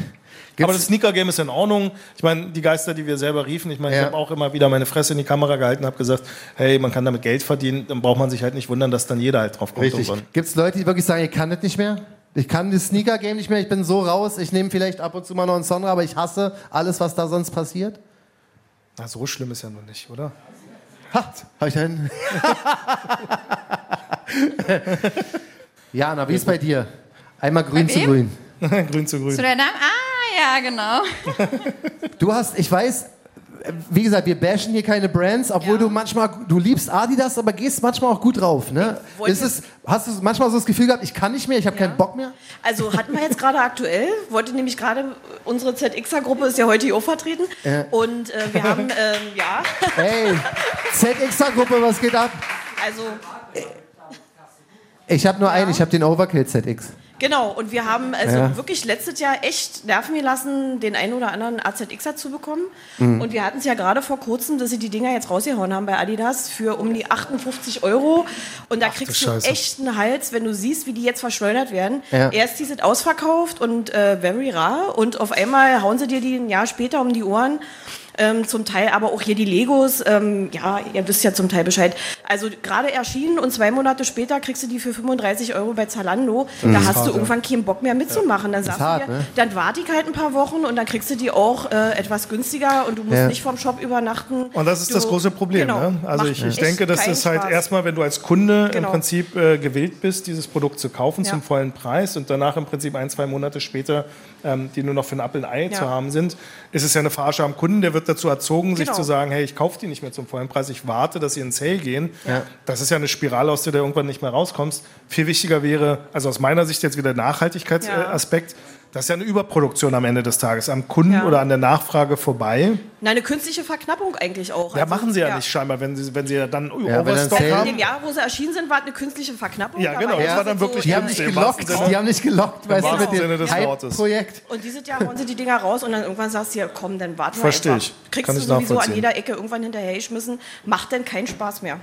Aber das Sneaker-Game ist in Ordnung. Ich meine, die Geister, die wir selber riefen, ich meine, ich Ja. habe auch immer wieder meine Fresse in die Kamera gehalten und habe gesagt, hey, man kann damit Geld verdienen, dann braucht man sich halt nicht wundern, dass dann jeder halt drauf kommt. Richtig. Gibt es Leute, die wirklich sagen, ich kann das nicht mehr? Ich kann das Sneaker-Game nicht mehr, ich bin so raus, ich nehme vielleicht ab und zu mal noch einen Song, aber ich hasse alles, was da sonst passiert? Na, so schlimm ist ja noch nicht, oder? Ha, hab ich einen? Jana, wie ist bei dir? Einmal grün Bei zu wem? grün. grün zu grün. Zu der Name? Ah, ja, genau. Du hast, ich weiß, äh, wie gesagt, wir bashen hier keine Brands, obwohl du manchmal, du liebst Adidas, aber gehst manchmal auch gut drauf. Ne? Ist es, hast du manchmal so das Gefühl gehabt, ich kann nicht mehr, ich habe keinen Bock mehr? Also hatten wir jetzt gerade aktuell, wollte nämlich gerade, unsere ZXer-Gruppe ist ja heute hier vertreten. Ja. Und äh, wir haben, ähm, ja, Hey, ZXer-Gruppe, was geht ab? also Ich habe nur einen, ich habe den Overkill ZX. Genau. Und wir haben also Ja. wirklich letztes Jahr echt nerven gelassen, den einen oder anderen AZXer zu bekommen. Mhm. Und wir hatten es ja gerade vor kurzem, dass sie die Dinger jetzt rausgehauen haben bei Adidas für um die 58 Euro. Und da kriegst du echt einen Hals, wenn du siehst, wie die jetzt verschleudert werden. Ja. Erst die sind ausverkauft und äh, very rar und auf einmal hauen sie dir die ein Jahr später um die Ohren. Ähm, zum Teil aber auch hier die Legos, ähm, ja, ihr wisst ja zum Teil Bescheid. Also gerade erschienen und zwei Monate später kriegst du die für 35 Euro bei Zalando. Mhm. Da hast hart, du irgendwann keinen Bock mehr mitzumachen. Dann sagst hart, du dir, ne? dann warte ich halt ein paar Wochen und dann kriegst du die auch äh, etwas günstiger und du musst Ja. nicht vom Shop übernachten. Und das ist du, das große Problem. Genau, ne? Also ich, ich denke, das ist halt Spaß. erstmal, wenn du als Kunde Genau. im Prinzip äh, gewillt bist, dieses Produkt zu kaufen Ja. zum vollen Preis und danach im Prinzip ein, zwei Monate später, ähm, die nur noch für ein Apfel und Ei Ja. zu haben sind, ist es ja eine Verarsche am Kunden. Der wird dazu erzogen, sich Genau. zu sagen, hey, ich kaufe die nicht mehr zum vollen Preis, ich warte, dass sie in Sale gehen. Ja. Das ist ja eine Spirale, aus der du irgendwann nicht mehr rauskommst. Viel wichtiger wäre, also aus meiner Sicht jetzt wieder der Nachhaltigkeitsaspekt, Das ist ja eine Überproduktion am Ende des Tages. Am Kunden Ja. oder an der Nachfrage vorbei. Na, eine künstliche Verknappung eigentlich auch. Ja, Also, machen sie ja, nicht scheinbar, wenn sie, wenn sie ja dann wenn dann Overstock In haben. dem Jahr, wo sie erschienen sind, war es eine künstliche Verknappung. Ja, genau, das war dann so- wirklich Die haben nicht gelockt, die haben nicht gelockt, weißt du, wahrsten mit Sinne dem des Wortes. Hype-Projekt. Und dieses Jahr hauen sie die Dinger raus und dann irgendwann sagst du, ja, komm, dann warten wir Versteh einfach. ich. Kriegst Kann du sowieso an jeder Ecke irgendwann hinterhergeschmissen. Macht dann keinen Spaß mehr.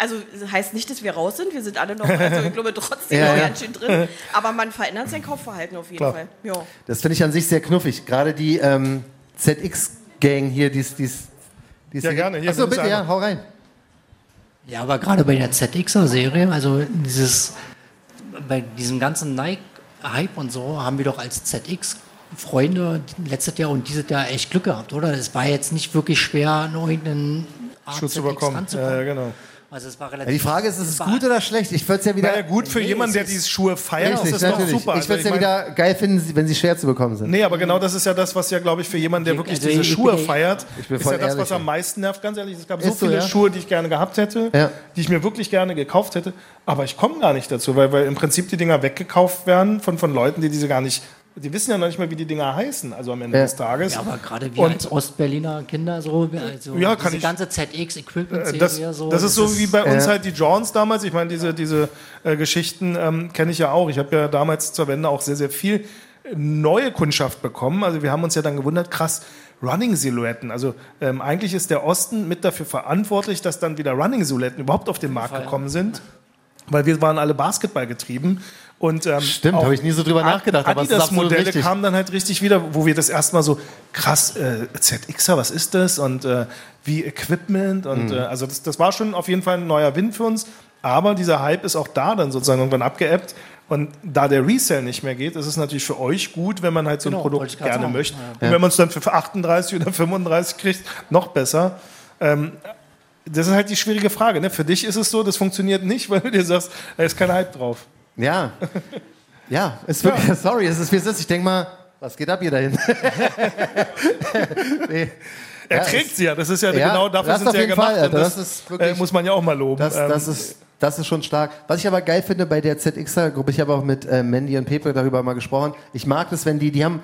Also das heißt nicht, dass wir raus sind. Wir sind alle noch, also ich glaube trotzdem Ja, noch ja. ganz schön drin. Aber man verändert sein Kaufverhalten auf jeden Klar. Fall. Ja. Das finde ich an sich sehr knuffig. Gerade die ähm, ZX-Gang hier, die ist. Ja, gerne. Hier, Achso, bitte, ja, hau rein. Ja, aber gerade bei der ZXer-Serie, also dieses, bei diesem ganzen Nike-Hype und so, haben wir doch als ZX Freunde letztes Jahr und dieses Jahr echt Glück gehabt, oder? Es war jetzt nicht wirklich schwer, nur irgendeinen Art Schuh zu ZX. Ja, ja, genau. Also es war Ja, relativ die Frage ist, ist es gut oder schlecht? Ich würde es ja wieder. Naja, gut für Nee, jemanden, der diese Schuhe feiert, Richtig, ist das doch natürlich. super. Ich würde es ja Also mein- wieder geil finden, wenn sie schwer zu bekommen sind. Nee, aber genau das ist ja das, was ja, glaube ich, für jemanden, der wirklich Also diese Schuhe feiert, ist ja das, was am ja. meisten nervt. Ganz ehrlich, es gab so Ist so, viele ja? Schuhe, die ich gerne gehabt hätte, Ja. die ich mir wirklich gerne gekauft hätte, aber ich komme gar nicht dazu, weil, weil im Prinzip die Dinger weggekauft werden von, von Leuten, die diese gar nicht, die wissen ja noch nicht mal, wie die Dinger heißen, also am Ende Ja. des Tages. Ja, aber gerade wir Und- als Ostberliner Kinder so, also Ja, kann diese ich- ganze ZX-Equipment-Serie Das, so. das ist so wie bei uns äh, halt die Johns damals. Ich meine, diese, diese äh, Geschichten ähm, kenne ich ja auch. Ich habe ja damals zur Wende auch sehr, sehr viel neue Kundschaft bekommen. Also wir haben uns ja dann gewundert, krass, Running-Silhouetten. Also ähm, eigentlich ist der Osten mit dafür verantwortlich, dass dann wieder Running-Silhouetten überhaupt auf den Markt gekommen sind. Weil wir waren alle Basketball getrieben. Und, ähm, Stimmt, habe ich nie so drüber nachgedacht, aber absolut Adidas-Modelle richtig. kamen dann halt richtig wieder, wo wir das erstmal so, krass, äh, ZXer, was ist das? Und äh, wie Equipment. Und Mhm. äh, also das, das war schon auf jeden Fall ein neuer Wind für uns. Aber dieser Hype ist auch da dann sozusagen irgendwann abgeebbt. Und da der Resell nicht mehr geht, ist es natürlich für euch gut, wenn man halt so ein Genau, Produkt gerne sagen. möchte. Ja. Und wenn man es dann für 38 oder 35 kriegt, noch besser. Ähm, das ist halt die schwierige Frage. Ne? Für dich ist es so, das funktioniert nicht, weil du dir sagst, da ist kein Hype drauf. Ja. Ja, ist wirklich, sorry, es ist wie es ist. Ich denke mal, was geht ab hier dahin? nee. Er Ja, trägt sie ja, das ist ja, Ja, genau dafür das sind sie ja gemacht. Fall, das das ist wirklich- äh, muss man ja auch mal loben. Das, Ähm, das, ist, das ist schon stark. Was ich aber geil finde bei der ZXer-Gruppe, ich habe auch mit äh, Mandy und Pepe darüber mal gesprochen. Ich mag das, wenn die, die haben,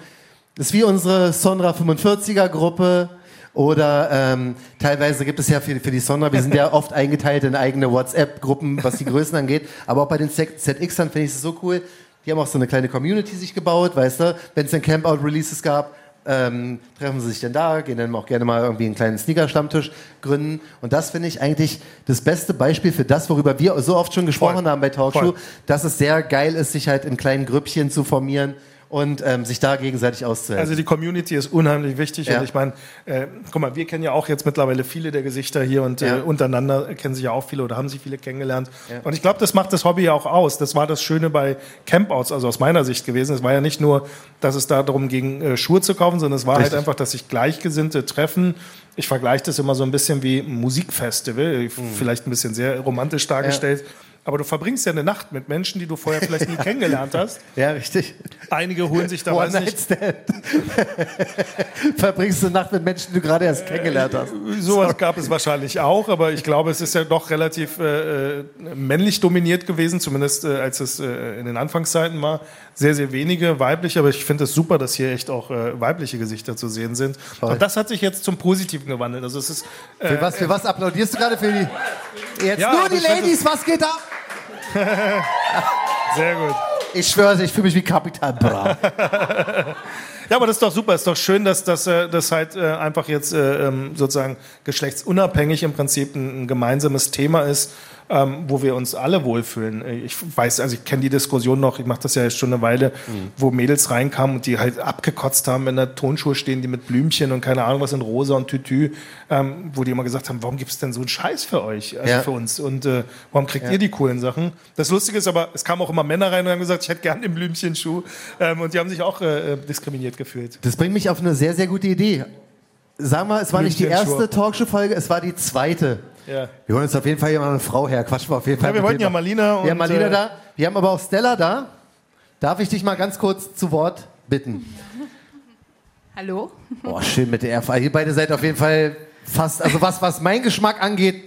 das ist wie unsere Sonra 45er-Gruppe. Oder ähm, teilweise gibt es ja für, für die Sonra, wir sind ja oft eingeteilt in eigene WhatsApp-Gruppen, was die Größen angeht. Aber auch bei den ZXern finde ich es so cool. Die haben auch so eine kleine Community sich gebaut, weißt du, wenn es dann Campout-Releases gab, ähm, treffen sie sich dann da, gehen dann auch gerne mal irgendwie einen kleinen Sneaker-Stammtisch gründen. Und das finde ich eigentlich das beste Beispiel für das, worüber wir so oft schon gesprochen Voll. haben bei Talkshow, Voll. dass es sehr geil ist, sich halt in kleinen Grüppchen zu formieren und ähm, sich da gegenseitig auszuhelfen. Also die Community ist unheimlich wichtig Ja. und ich meine, äh, guck mal, wir kennen ja auch jetzt mittlerweile viele der Gesichter hier und Ja. äh, untereinander kennen sich ja auch viele oder haben sich viele kennengelernt. Ja. Und ich glaube, das macht das Hobby ja auch aus. Das war das Schöne bei Campouts, also aus meiner Sicht gewesen. Es war ja nicht nur, dass es da darum ging, äh, Schuhe zu kaufen, sondern es war Richtig. halt einfach, dass sich Gleichgesinnte treffen. Ich vergleiche das immer so ein bisschen wie ein Musikfestival, Mhm. vielleicht ein bisschen sehr romantisch dargestellt. Aber du verbringst ja eine Nacht mit Menschen, die du vorher vielleicht nie kennengelernt hast. ja, richtig. Einige holen sich da weiß nicht, One-Night-Stand. Verbringst du Nacht mit Menschen, die du gerade erst kennengelernt hast. Sowas gab es wahrscheinlich auch, aber ich glaube, es ist ja doch relativ äh, äh, männlich dominiert gewesen, zumindest äh, als es äh, in den Anfangszeiten war. Sehr, sehr wenige weibliche, aber ich finde es super, dass hier echt auch äh, weibliche Gesichter zu sehen sind. Toll. Und das hat sich jetzt zum Positiven gewandelt. Also es ist äh, Für was, für was applaudierst du gerade? Für die. Jetzt Ja, nur die Ladies, was geht ab? sehr gut. Ich schwöre, ich fühle mich wie Kapital Bra. Ja, aber das ist doch super. Ist doch schön, dass das äh, halt äh, einfach jetzt äh, ähm, sozusagen geschlechtsunabhängig im Prinzip ein gemeinsames Thema ist, ähm, wo wir uns alle wohlfühlen. Ich weiß, also ich kenne die Diskussion noch, ich mache das ja jetzt schon eine Weile, wo Mädels reinkamen und die halt abgekotzt haben, wenn da Tonschuhe stehen, die mit Blümchen und keine Ahnung was in rosa und Tütü, ähm, wo die immer gesagt haben, warum gibt es denn so einen Scheiß für euch, also Ja. für uns und äh, warum kriegt Ja. ihr die coolen Sachen? Das Lustige ist aber, es kamen auch immer Männer rein und haben gesagt, ich hätte gern den Blümchenschuh ähm, und die haben sich auch äh, äh, diskriminiert gefühlt. Das bringt mich auf eine sehr, sehr gute Idee. Sag mal, es war nicht die erste Talkshow-Folge, es war die zweite. Ja. Wir holen uns auf jeden Fall jemand eine Frau her. Quatschen wir auf jeden Fall. Ja, wir wollten ja noch. Malina und, Wir haben Malina äh, da. Wir haben aber auch Stella da. Darf ich dich mal ganz kurz zu Wort bitten? Hallo? Boah, schön mit der RV. Ihr beide seid auf jeden Fall fast, also was, was mein Geschmack angeht,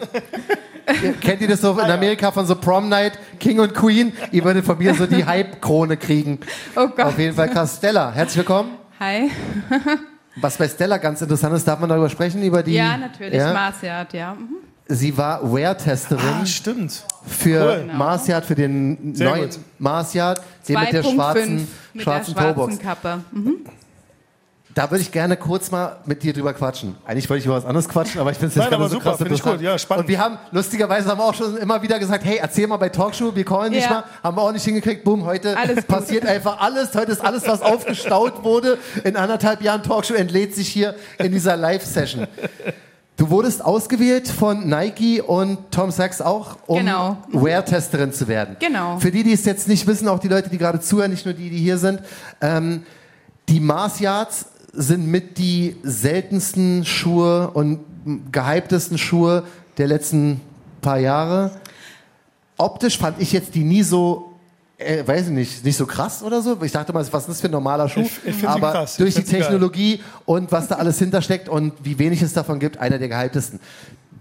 kennt ihr das so in Amerika von so Prom Night, King und Queen? Ihr würdet von mir so die Hype-Krone kriegen. Oh Gott. Auf jeden Fall krass. Stella, herzlich willkommen. Hi. Was bei Stella ganz interessant ist, darf man darüber sprechen, über die... ja, natürlich, Ja? Marciat, ja. Mhm. Sie war Wear-Testerin Ah, stimmt. für Cool. Marciat, für den Sehr neuen gut. Marciat, den mit der 2.5 schwarzen, mit schwarzen der schwarzen. Kappe. Mhm. Da würde ich gerne kurz mal mit dir drüber quatschen. Eigentlich wollte ich über was anderes quatschen, aber ich finde es jetzt gerade so super, krass finde ich interessant. gut. Ja, spannend. Und wir haben, lustigerweise haben wir auch schon immer wieder gesagt, hey, erzähl mal bei Talkshow, wir callen dich Ja. mal. Haben wir auch nicht hingekriegt. Boom, heute Alles gut. passiert einfach alles. Heute ist alles, was aufgestaut wurde. In anderthalb Jahren Talkshow entlädt sich hier in dieser Live-Session. Du wurdest ausgewählt von Nike und Tom Sachs auch, um Genau. Wear-Testerin zu werden. Genau. Für die, die es jetzt nicht wissen, auch die Leute, die gerade zuhören, nicht nur die, die hier sind, ähm, die Mars Yards sind mit die seltensten Schuhe und gehyptesten Schuhe der letzten paar Jahre. Optisch fand ich jetzt die nie so, äh, weiß ich nicht, nicht so krass oder so. Ich dachte mal, was ist das für ein normaler Schuh? Ich- ich Aber krass. Ich durch die sie geil. Technologie und was da alles hintersteckt und wie wenig es davon gibt, einer der gehyptesten.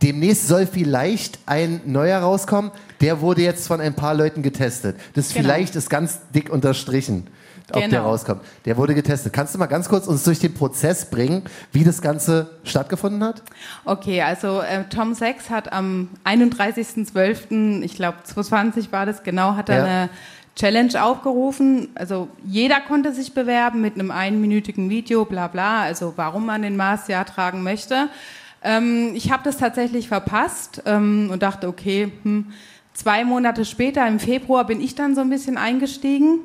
Demnächst soll vielleicht ein neuer rauskommen. Der wurde jetzt von ein paar Leuten getestet. Das Genau. vielleicht ist ganz dick unterstrichen, ob der Genau. rauskommt. Der wurde getestet. Kannst du mal ganz kurz uns durch den Prozess bringen, wie das Ganze stattgefunden hat? Okay, also äh, Tom Sachs hat am 31.12., ich glaube 2020 war das genau, hat er Ja. eine Challenge aufgerufen. Also jeder konnte sich bewerben mit einem einminütigen Video, bla bla, also warum man den Mars-Jahr tragen möchte. Ähm, ich habe das tatsächlich verpasst ähm, und dachte, okay, hm, zwei Monate später, im Februar, bin ich dann so ein bisschen eingestiegen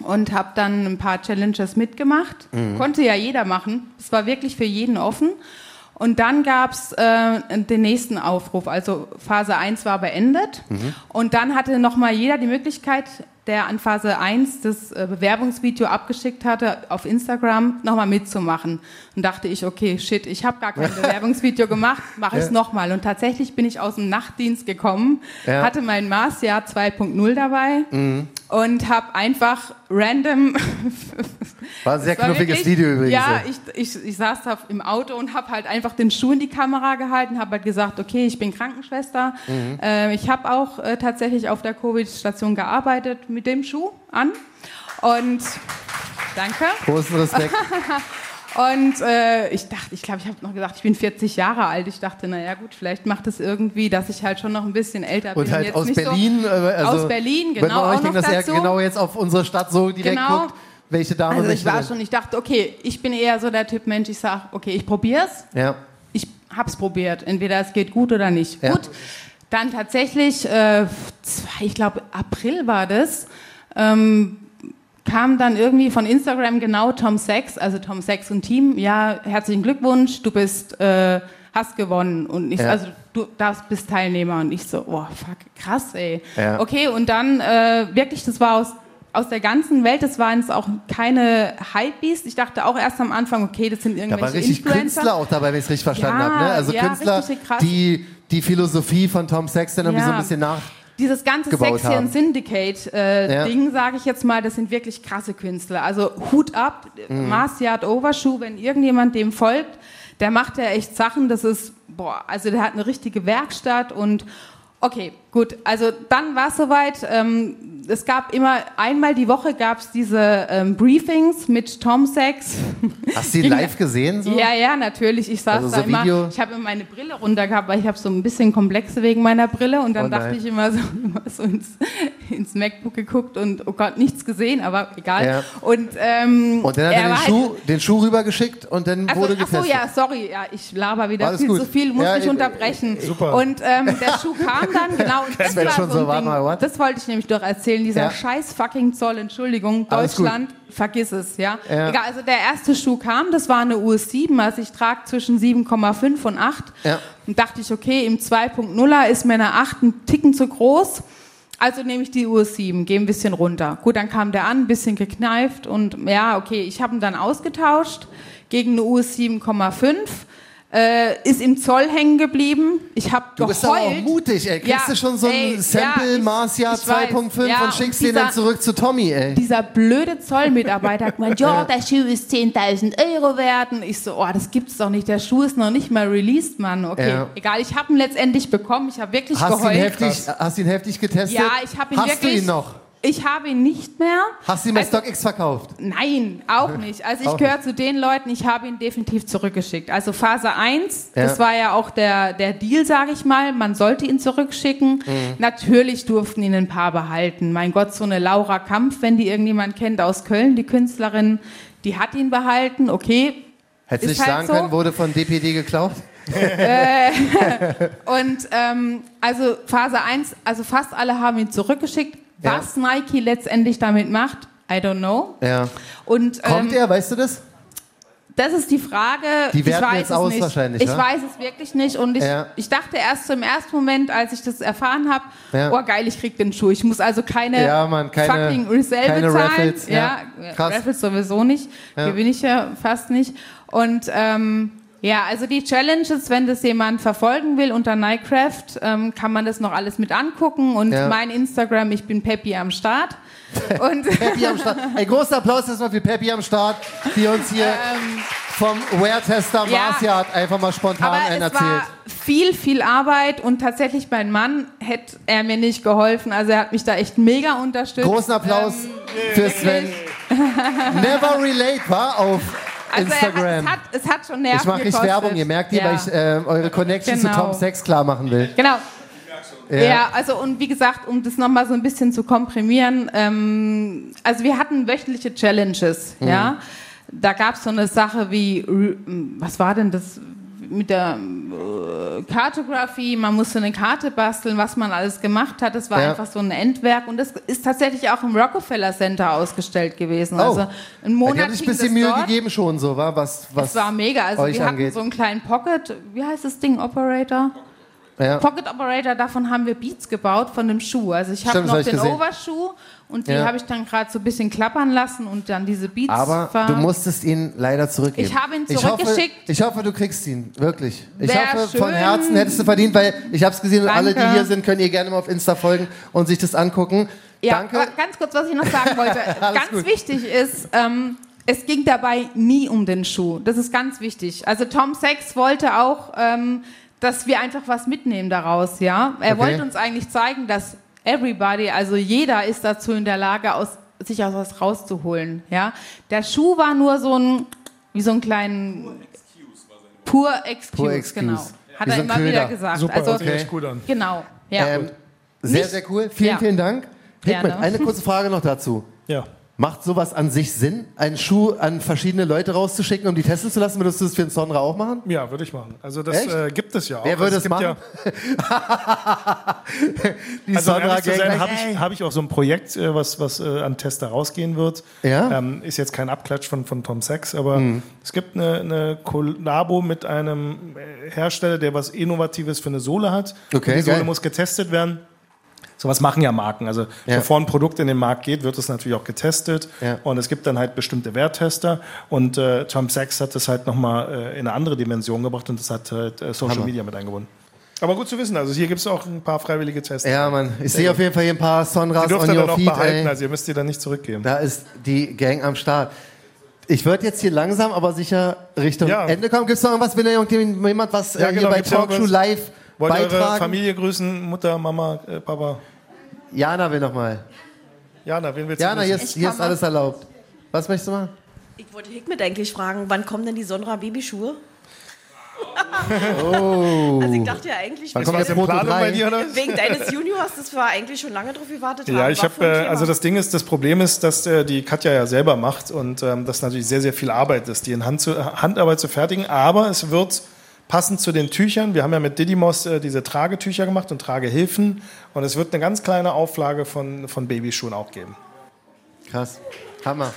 und habe dann ein paar Challenges mitgemacht. Mhm. Konnte ja jeder machen. Es war wirklich für jeden offen. Und dann gab's äh, den nächsten Aufruf. Also Phase 1 war beendet. Mhm. Und dann hatte nochmal jeder die Möglichkeit, der an Phase 1 das äh, Bewerbungsvideo abgeschickt hatte, auf Instagram nochmal mitzumachen. Und dachte ich, okay, shit, ich habe gar kein Bewerbungsvideo gemacht, mache ich es Ja. nochmal. Und tatsächlich bin ich aus dem Nachtdienst gekommen, Ja. hatte mein Marsjahr 2.0 dabei Mhm. Und habe einfach random. War ein sehr knuffiges wirklich- Video übrigens. Ja, ich, ich, ich saß da im Auto und habe halt einfach den Schuh in die Kamera gehalten, habe halt gesagt, okay, ich bin Krankenschwester. Mhm. Äh, ich habe auch äh, tatsächlich auf der Covid-Station gearbeitet mit dem Schuh an. Und danke. Großen Respekt. Und äh, ich dachte, ich glaube, ich habe noch gesagt, ich bin 40 Jahre alt. Ich dachte, naja gut, vielleicht macht es irgendwie, dass ich halt schon noch ein bisschen älter bin. Und halt jetzt aus nicht Berlin. So, äh, also, aus Berlin, Wenn man genau. auch denkt, dass er dazu. genau jetzt auf unsere Stadt so direkt Genau. guckt, welche Dame Also ich war schon, ich dachte, okay, ich bin eher so der Typ Mensch, ich sage, okay, ich probier's. Ja. Ich hab's probiert. Entweder es geht gut oder nicht. Ja. Gut. Dann tatsächlich, äh, zwei, ich glaube, April war das, ähm, kam dann irgendwie von Instagram genau Tom Sachs, also Tom Sachs und Team, ja, herzlichen Glückwunsch, du bist, äh, hast gewonnen. Und ich, Ja. also du darfst, bist Teilnehmer. Und ich so, oh, fuck, krass, ey. Ja. Okay, und dann äh, wirklich, das war aus, aus der ganzen Welt, das waren jetzt auch keine Hypebeast. Ich dachte auch erst am Anfang, okay, das sind Da irgendwelche waren richtig Influencer. Künstler auch dabei, wenn ich es richtig verstanden Ja, habe. Ne? Also Künstler, die die Philosophie von Tom Sexton irgendwie Ja. so ein bisschen nach. Dieses ganze gebaut Sexy haben. and Syndicate äh, Ja. Ding, sage ich jetzt mal, das sind wirklich krasse Künstler. Also Hut ab, Mhm. Marciard Overshoe, wenn irgendjemand dem folgt, der macht ja echt Sachen, das ist, boah, also der hat eine richtige Werkstatt und okay, gut, also dann war es soweit. Ähm, es gab immer, einmal die Woche gab es diese ähm, Briefings mit Tom Sachs. Hast du die live gesehen? So? Ja, ja, natürlich. Ich saß Also da so immer. Video- Ich habe immer meine Brille runter gehabt, weil ich habe so ein bisschen Komplexe wegen meiner Brille und dann Oh dachte ich immer so, immer so ins, ins MacBook geguckt und oh Gott, nichts gesehen, aber egal. Ja. Und, ähm, Und dann hat er den halt- Schuh, den Schuh rübergeschickt und dann Ach so, wurde ach so, ja, sorry, ja, ich laber wieder Alles viel gut. zu viel, muss Ja, mich äh, unterbrechen. super. Und ähm, der Schuh kam dann, genau, und Das das, war schon so ein so, Ding. Das wollte ich nämlich doch erzählen, dieser Ja. scheiß fucking Zoll, Entschuldigung. Deutschland, vergiss es, ja. Ja. Egal, also der erste Schuh kam, das war eine US7, also ich trage zwischen 7,5 und 8. Ja. Und dachte ich, okay, im 2.0er ist mir eine 8 ein Ticken zu groß. Also nehme ich die US7, gehe ein bisschen runter. Gut, dann kam der an, ein bisschen gekneift und ja, okay, ich habe ihn dann ausgetauscht gegen eine US7,5. Äh, ist im Zoll hängen geblieben. Ich habe Du bist aber auch geheult. mutig, ey. Kriegst du schon so ein ey, Sample ja, weiß, 2.5 ja, und schickst den dann zurück zu Tommy, ey. Dieser blöde Zollmitarbeiter hat gemeint, ja, der Schuh ist 10.000 Euro wert. Und ich so, oh, das gibt's doch nicht. Der Schuh ist noch nicht mal released, Mann. Okay, Ja. egal. Ich habe ihn letztendlich bekommen. Ich habe wirklich Hast du ihn geheult. heftig, hast du ihn heftig getestet? Ja, ich habe ihn Hast wirklich. du ihn noch? Ich habe ihn nicht mehr. Hast du ihn bei Also- StockX verkauft? Nein, auch nicht. Also ich gehöre zu den Leuten, ich habe ihn definitiv zurückgeschickt. Also Phase 1, Ja. das war ja auch der, der Deal, sage ich mal. Man sollte ihn zurückschicken. Mhm. Natürlich durften ihn ein paar behalten. Mein Gott, so eine Laura Kampf, wenn die irgendjemand kennt aus Köln, die Künstlerin, die hat ihn behalten. Okay. Ist nicht halt sagen so. können, wurde von DPD geklaut? Äh, und ähm, also Phase 1, also fast alle haben ihn zurückgeschickt. Ja. Was Nike letztendlich damit macht, I don't know. Ja. Und, Kommt ähm, er, weißt du das? Das ist die Frage. Die werten ich weiß jetzt es aus nicht. wahrscheinlich, Ich ja? weiß es wirklich nicht. Und ich, Ja. ich dachte erst im ersten Moment, als ich das erfahren habe, Ja. oh geil, ich krieg den Schuh. Ich muss also keine, Ja, Mann, keine- fucking Resell keine bezahlen. Raffles, ja. ja, Krass. Raffles sowieso nicht. Ja. Gewinne ich ja fast nicht. Und ähm, ja, also die Challenges, wenn das jemand verfolgen will unter Nightcraft, ähm, kann man das noch alles mit angucken. Und Ja. mein Instagram, ich bin Peppy am Start. Und Peppy am Start. Ein großer Applaus erstmal für Peppy am Start, die uns hier vom Wear-Tester Ähm, ja. Marcia einfach mal spontan Aber einen es erzählt. war viel, viel Arbeit und tatsächlich mein Mann hätte er mir nicht geholfen. Also er hat mich da echt mega unterstützt. Großen Applaus Ähm, für Sven. Never relate, war auf Also Instagram. Hat, es, hat, es hat schon Nerven ich mache nicht. Werbung, ihr merkt ihr, ja. weil ich äh, eure Connection Genau. zu Tom Sex klar machen will. Genau. Ja. Ja. also und wie gesagt, um das nochmal so ein bisschen zu komprimieren, ähm, also wir hatten wöchentliche Challenges, Mhm. ja. Da gab es so eine Sache wie, Re- was war denn das mit der äh, Cartography, man musste eine Karte basteln, was man alles gemacht hat. Das war Ja. einfach so ein Endwerk und das ist tatsächlich auch im Rockefeller Center ausgestellt gewesen. Oh. Also ein Ja, Monat die haben sich ein bisschen Mühe dort. gegeben schon, so, war was, was Es war mega. Also wir hatten angeht. so einen kleinen Pocket, wie heißt das Ding, Operator? ja. Pocket Operator, davon haben wir Beats gebaut von dem Schuh. Also ich habe noch hab ich den gesehen. Overschuh und die Ja. habe ich dann gerade so ein bisschen klappern lassen und dann diese Beats. Aber ver- du musstest ihn leider zurückgeben. Ich habe ihn Ich hoffe, zurückgeschickt. ich hoffe, du kriegst ihn, wirklich. Ich Wär hoffe, von schön. Herzen hättest du verdient, weil ich habe es gesehen und alle, die Danke. hier sind, können ihr gerne mal auf Insta folgen und sich das angucken. Ja, Danke. aber ganz kurz, was ich noch sagen wollte. Ganz gut. wichtig ist, ähm, es ging dabei nie um den Schuh. Das ist ganz wichtig. Also Tom Sachs wollte auch, ähm, dass wir einfach was mitnehmen daraus. Ja, er Okay. wollte uns eigentlich zeigen, dass everybody, also jeder, ist dazu in der Lage, aus, sich aus was rauszuholen. Ja, der Schuh war nur so ein, wie so ein kleinen pur excuse, Pur excuse. genau. Hat Wie er so immer Köder. wieder gesagt. Super, also, echt gut an. Genau. Ja. Ähm, sehr, sehr cool. Vielen, Ja. vielen Dank. Hickman, eine kurze Frage noch dazu. Ja. Macht sowas an sich Sinn, einen Schuh an verschiedene Leute rauszuschicken, um die testen zu lassen? Würdest du das für den Sonra auch machen? Ja, würde ich machen. Also das äh, gibt es ja auch. Wer würde also es machen? Die also Sonra zu sein, habe ich, hab ich auch so ein Projekt, äh, was, was äh, an Tester rausgehen wird. Ja? Ähm, ist jetzt kein Abklatsch von, von Tom Sachs, aber Mhm. es gibt eine, eine Kollabo mit einem Hersteller, der was Innovatives für eine Sohle hat. Okay, Und die Sohle geil. muss getestet werden. Sowas machen ja Marken. Also Ja. bevor ein Produkt in den Markt geht, wird es natürlich auch getestet. Ja. Und es gibt dann halt bestimmte Werttester. Und äh, Tom Sachs hat das halt nochmal äh, in eine andere Dimension gebracht und das hat halt äh, Social Hammer. Media mit eingebunden. Aber gut zu wissen, also hier gibt es auch ein paar freiwillige Tester. Ja, Mann. Ich sehe auf jeden Fall hier ein paar Sonras on ihr your feet. behalten, also ihr müsst die dann nicht zurückgeben. Da ist die Gang am Start. Ich würde jetzt hier langsam, aber sicher Richtung Ja. Ende kommen. Gibt es noch irgendwas, will irgendjemand was äh, Ja, hier genau, bei gibt's ja Talkshow live Wollt ihr eure? Familie grüßen? Mutter, Mama, äh, Papa? Jana will noch mal. Jana, wen willst du Jana, hier grüßen? ist, hier ist alles erlaubt. Was möchtest du machen? Ich wollte Hickmet eigentlich fragen, wann kommen denn die Sonra Babyschuhe? Oh. Also ich dachte ja eigentlich, Wann wegen, kommt der Proto Planung 3? bei dir, oder? wegen deines Juniors, das war eigentlich schon lange drauf gewartet haben. Ja, ich War habe, äh, also das Ding ist, das Problem ist, dass äh, die Katja ja selber macht und ähm, das natürlich sehr, sehr viel Arbeit ist, die in Hand zu, Handarbeit zu fertigen. Aber es wird passend zu den Tüchern. Wir haben ja mit Didymos äh, diese Tragetücher gemacht und Tragehilfen und es wird eine ganz kleine Auflage von, von Babyschuhen auch geben. Krass. Hammer.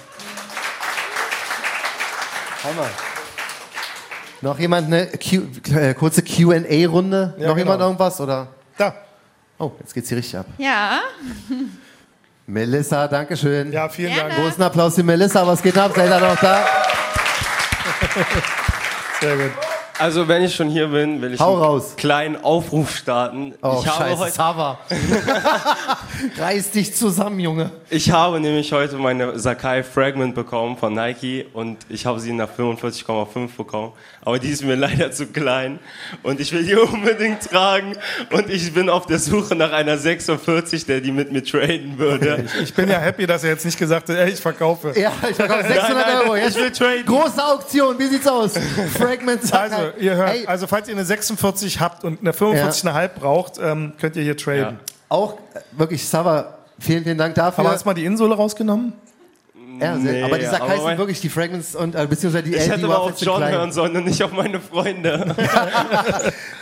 Hammer. Noch jemand eine Q äh, kurze QA-Runde? Ja, Noch jemand genau. irgendwas? Oder? Da. Oh, jetzt geht's hier richtig ab. Ja. Melissa, Dankeschön. Ja, vielen Gerne. Dank. Großen Applaus für Melissa. Was geht ab? Seid ihr noch da? Sehr gut. Also wenn ich schon hier bin, will ich Hau einen raus. kleinen Aufruf starten. Oh, ich habe scheiße, heute, Sava. Reiß dich zusammen, Junge. Ich habe nämlich heute meine Sakai Fragment bekommen von Nike und ich habe sie nach 45,5 bekommen. Aber die ist mir leider zu klein und ich will die unbedingt tragen und ich bin auf der Suche nach einer 46, der die mit mir traden würde. Ich bin ja happy, dass er jetzt nicht gesagt hat, ey, ich verkaufe. Ja, ich verkaufe 600 Nein, nein, Euro. Jetzt ich will traden. Große Auktion, wie sieht's aus? Fragment Also, ihr hört, Ey, also falls ihr eine 46 habt und eine 45,5 braucht, ähm, könnt ihr hier traden. auch äh, wirklich, Sava, vielen, vielen Dank dafür. Aber hast du mal die Insohle rausgenommen? ja, Nee, aber die Sakai sind wirklich die Fragments und äh, beziehungsweise die Ich LD hätte mal auf John hören sollen und nicht auf meine Freunde.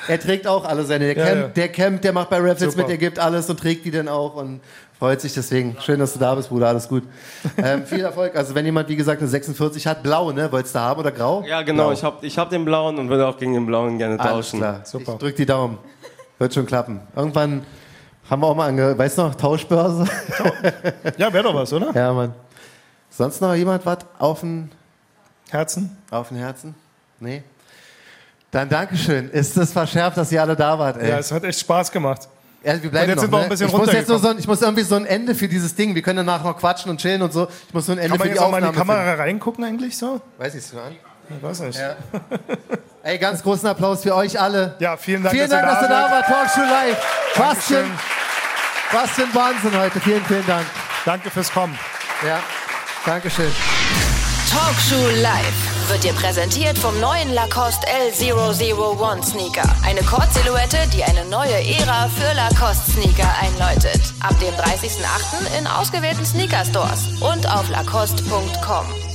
Er trägt auch alle seine. Der, Ja, campt, ja. der campt, der macht bei Raffles Super. mit, der gibt alles und trägt die dann auch und freut sich deswegen. Schön, dass du da bist, Bruder. Alles gut. Ähm, viel Erfolg. Also wenn jemand, wie gesagt, eine 46 hat, blau, ne? Wolltest du haben oder grau? Ja, genau. Blau. Ich habe ich hab den blauen und würde auch gegen den blauen gerne Alles tauschen. klar. Super. Ich drück die Daumen. Wird schon klappen. Irgendwann haben wir auch mal ange... Weißt du noch, Tauschbörse? Ja, wäre doch was, oder? ja, Mann. Sonst noch jemand was auf den, Herzen? auf den Herzen? Nee? Dann Dankeschön. Ist es verschärft, dass ihr alle da wart, ey. Ja, es hat echt Spaß gemacht. Ja, wir bleiben Und jetzt noch, sind wir ne? ein bisschen ich, muss jetzt nur so, ein- ich muss irgendwie so ein Ende für dieses Ding. Wir können danach noch quatschen und chillen und so. Ich muss so ein Ende Kann man für die jetzt auch mal in die Aufnahme Kamera finden. reingucken eigentlich so? Weiß ich so an. Ich weiß nicht. Ja. Ey, ganz großen Applaus für euch alle. Ja, vielen Dank, vielen dass Dank, dass da ihr da wart. Talkshow live. Für ein Wahnsinn heute. Vielen, vielen Dank. Danke fürs Kommen. Ja, Dankeschön. Talkshow Live wird dir präsentiert vom neuen Lacoste L001 Sneaker. Eine Kord-Silhouette, die eine neue Ära für Lacoste Sneaker einläutet. Ab dem 30.08. in ausgewählten Sneaker Stores und auf lacoste.com.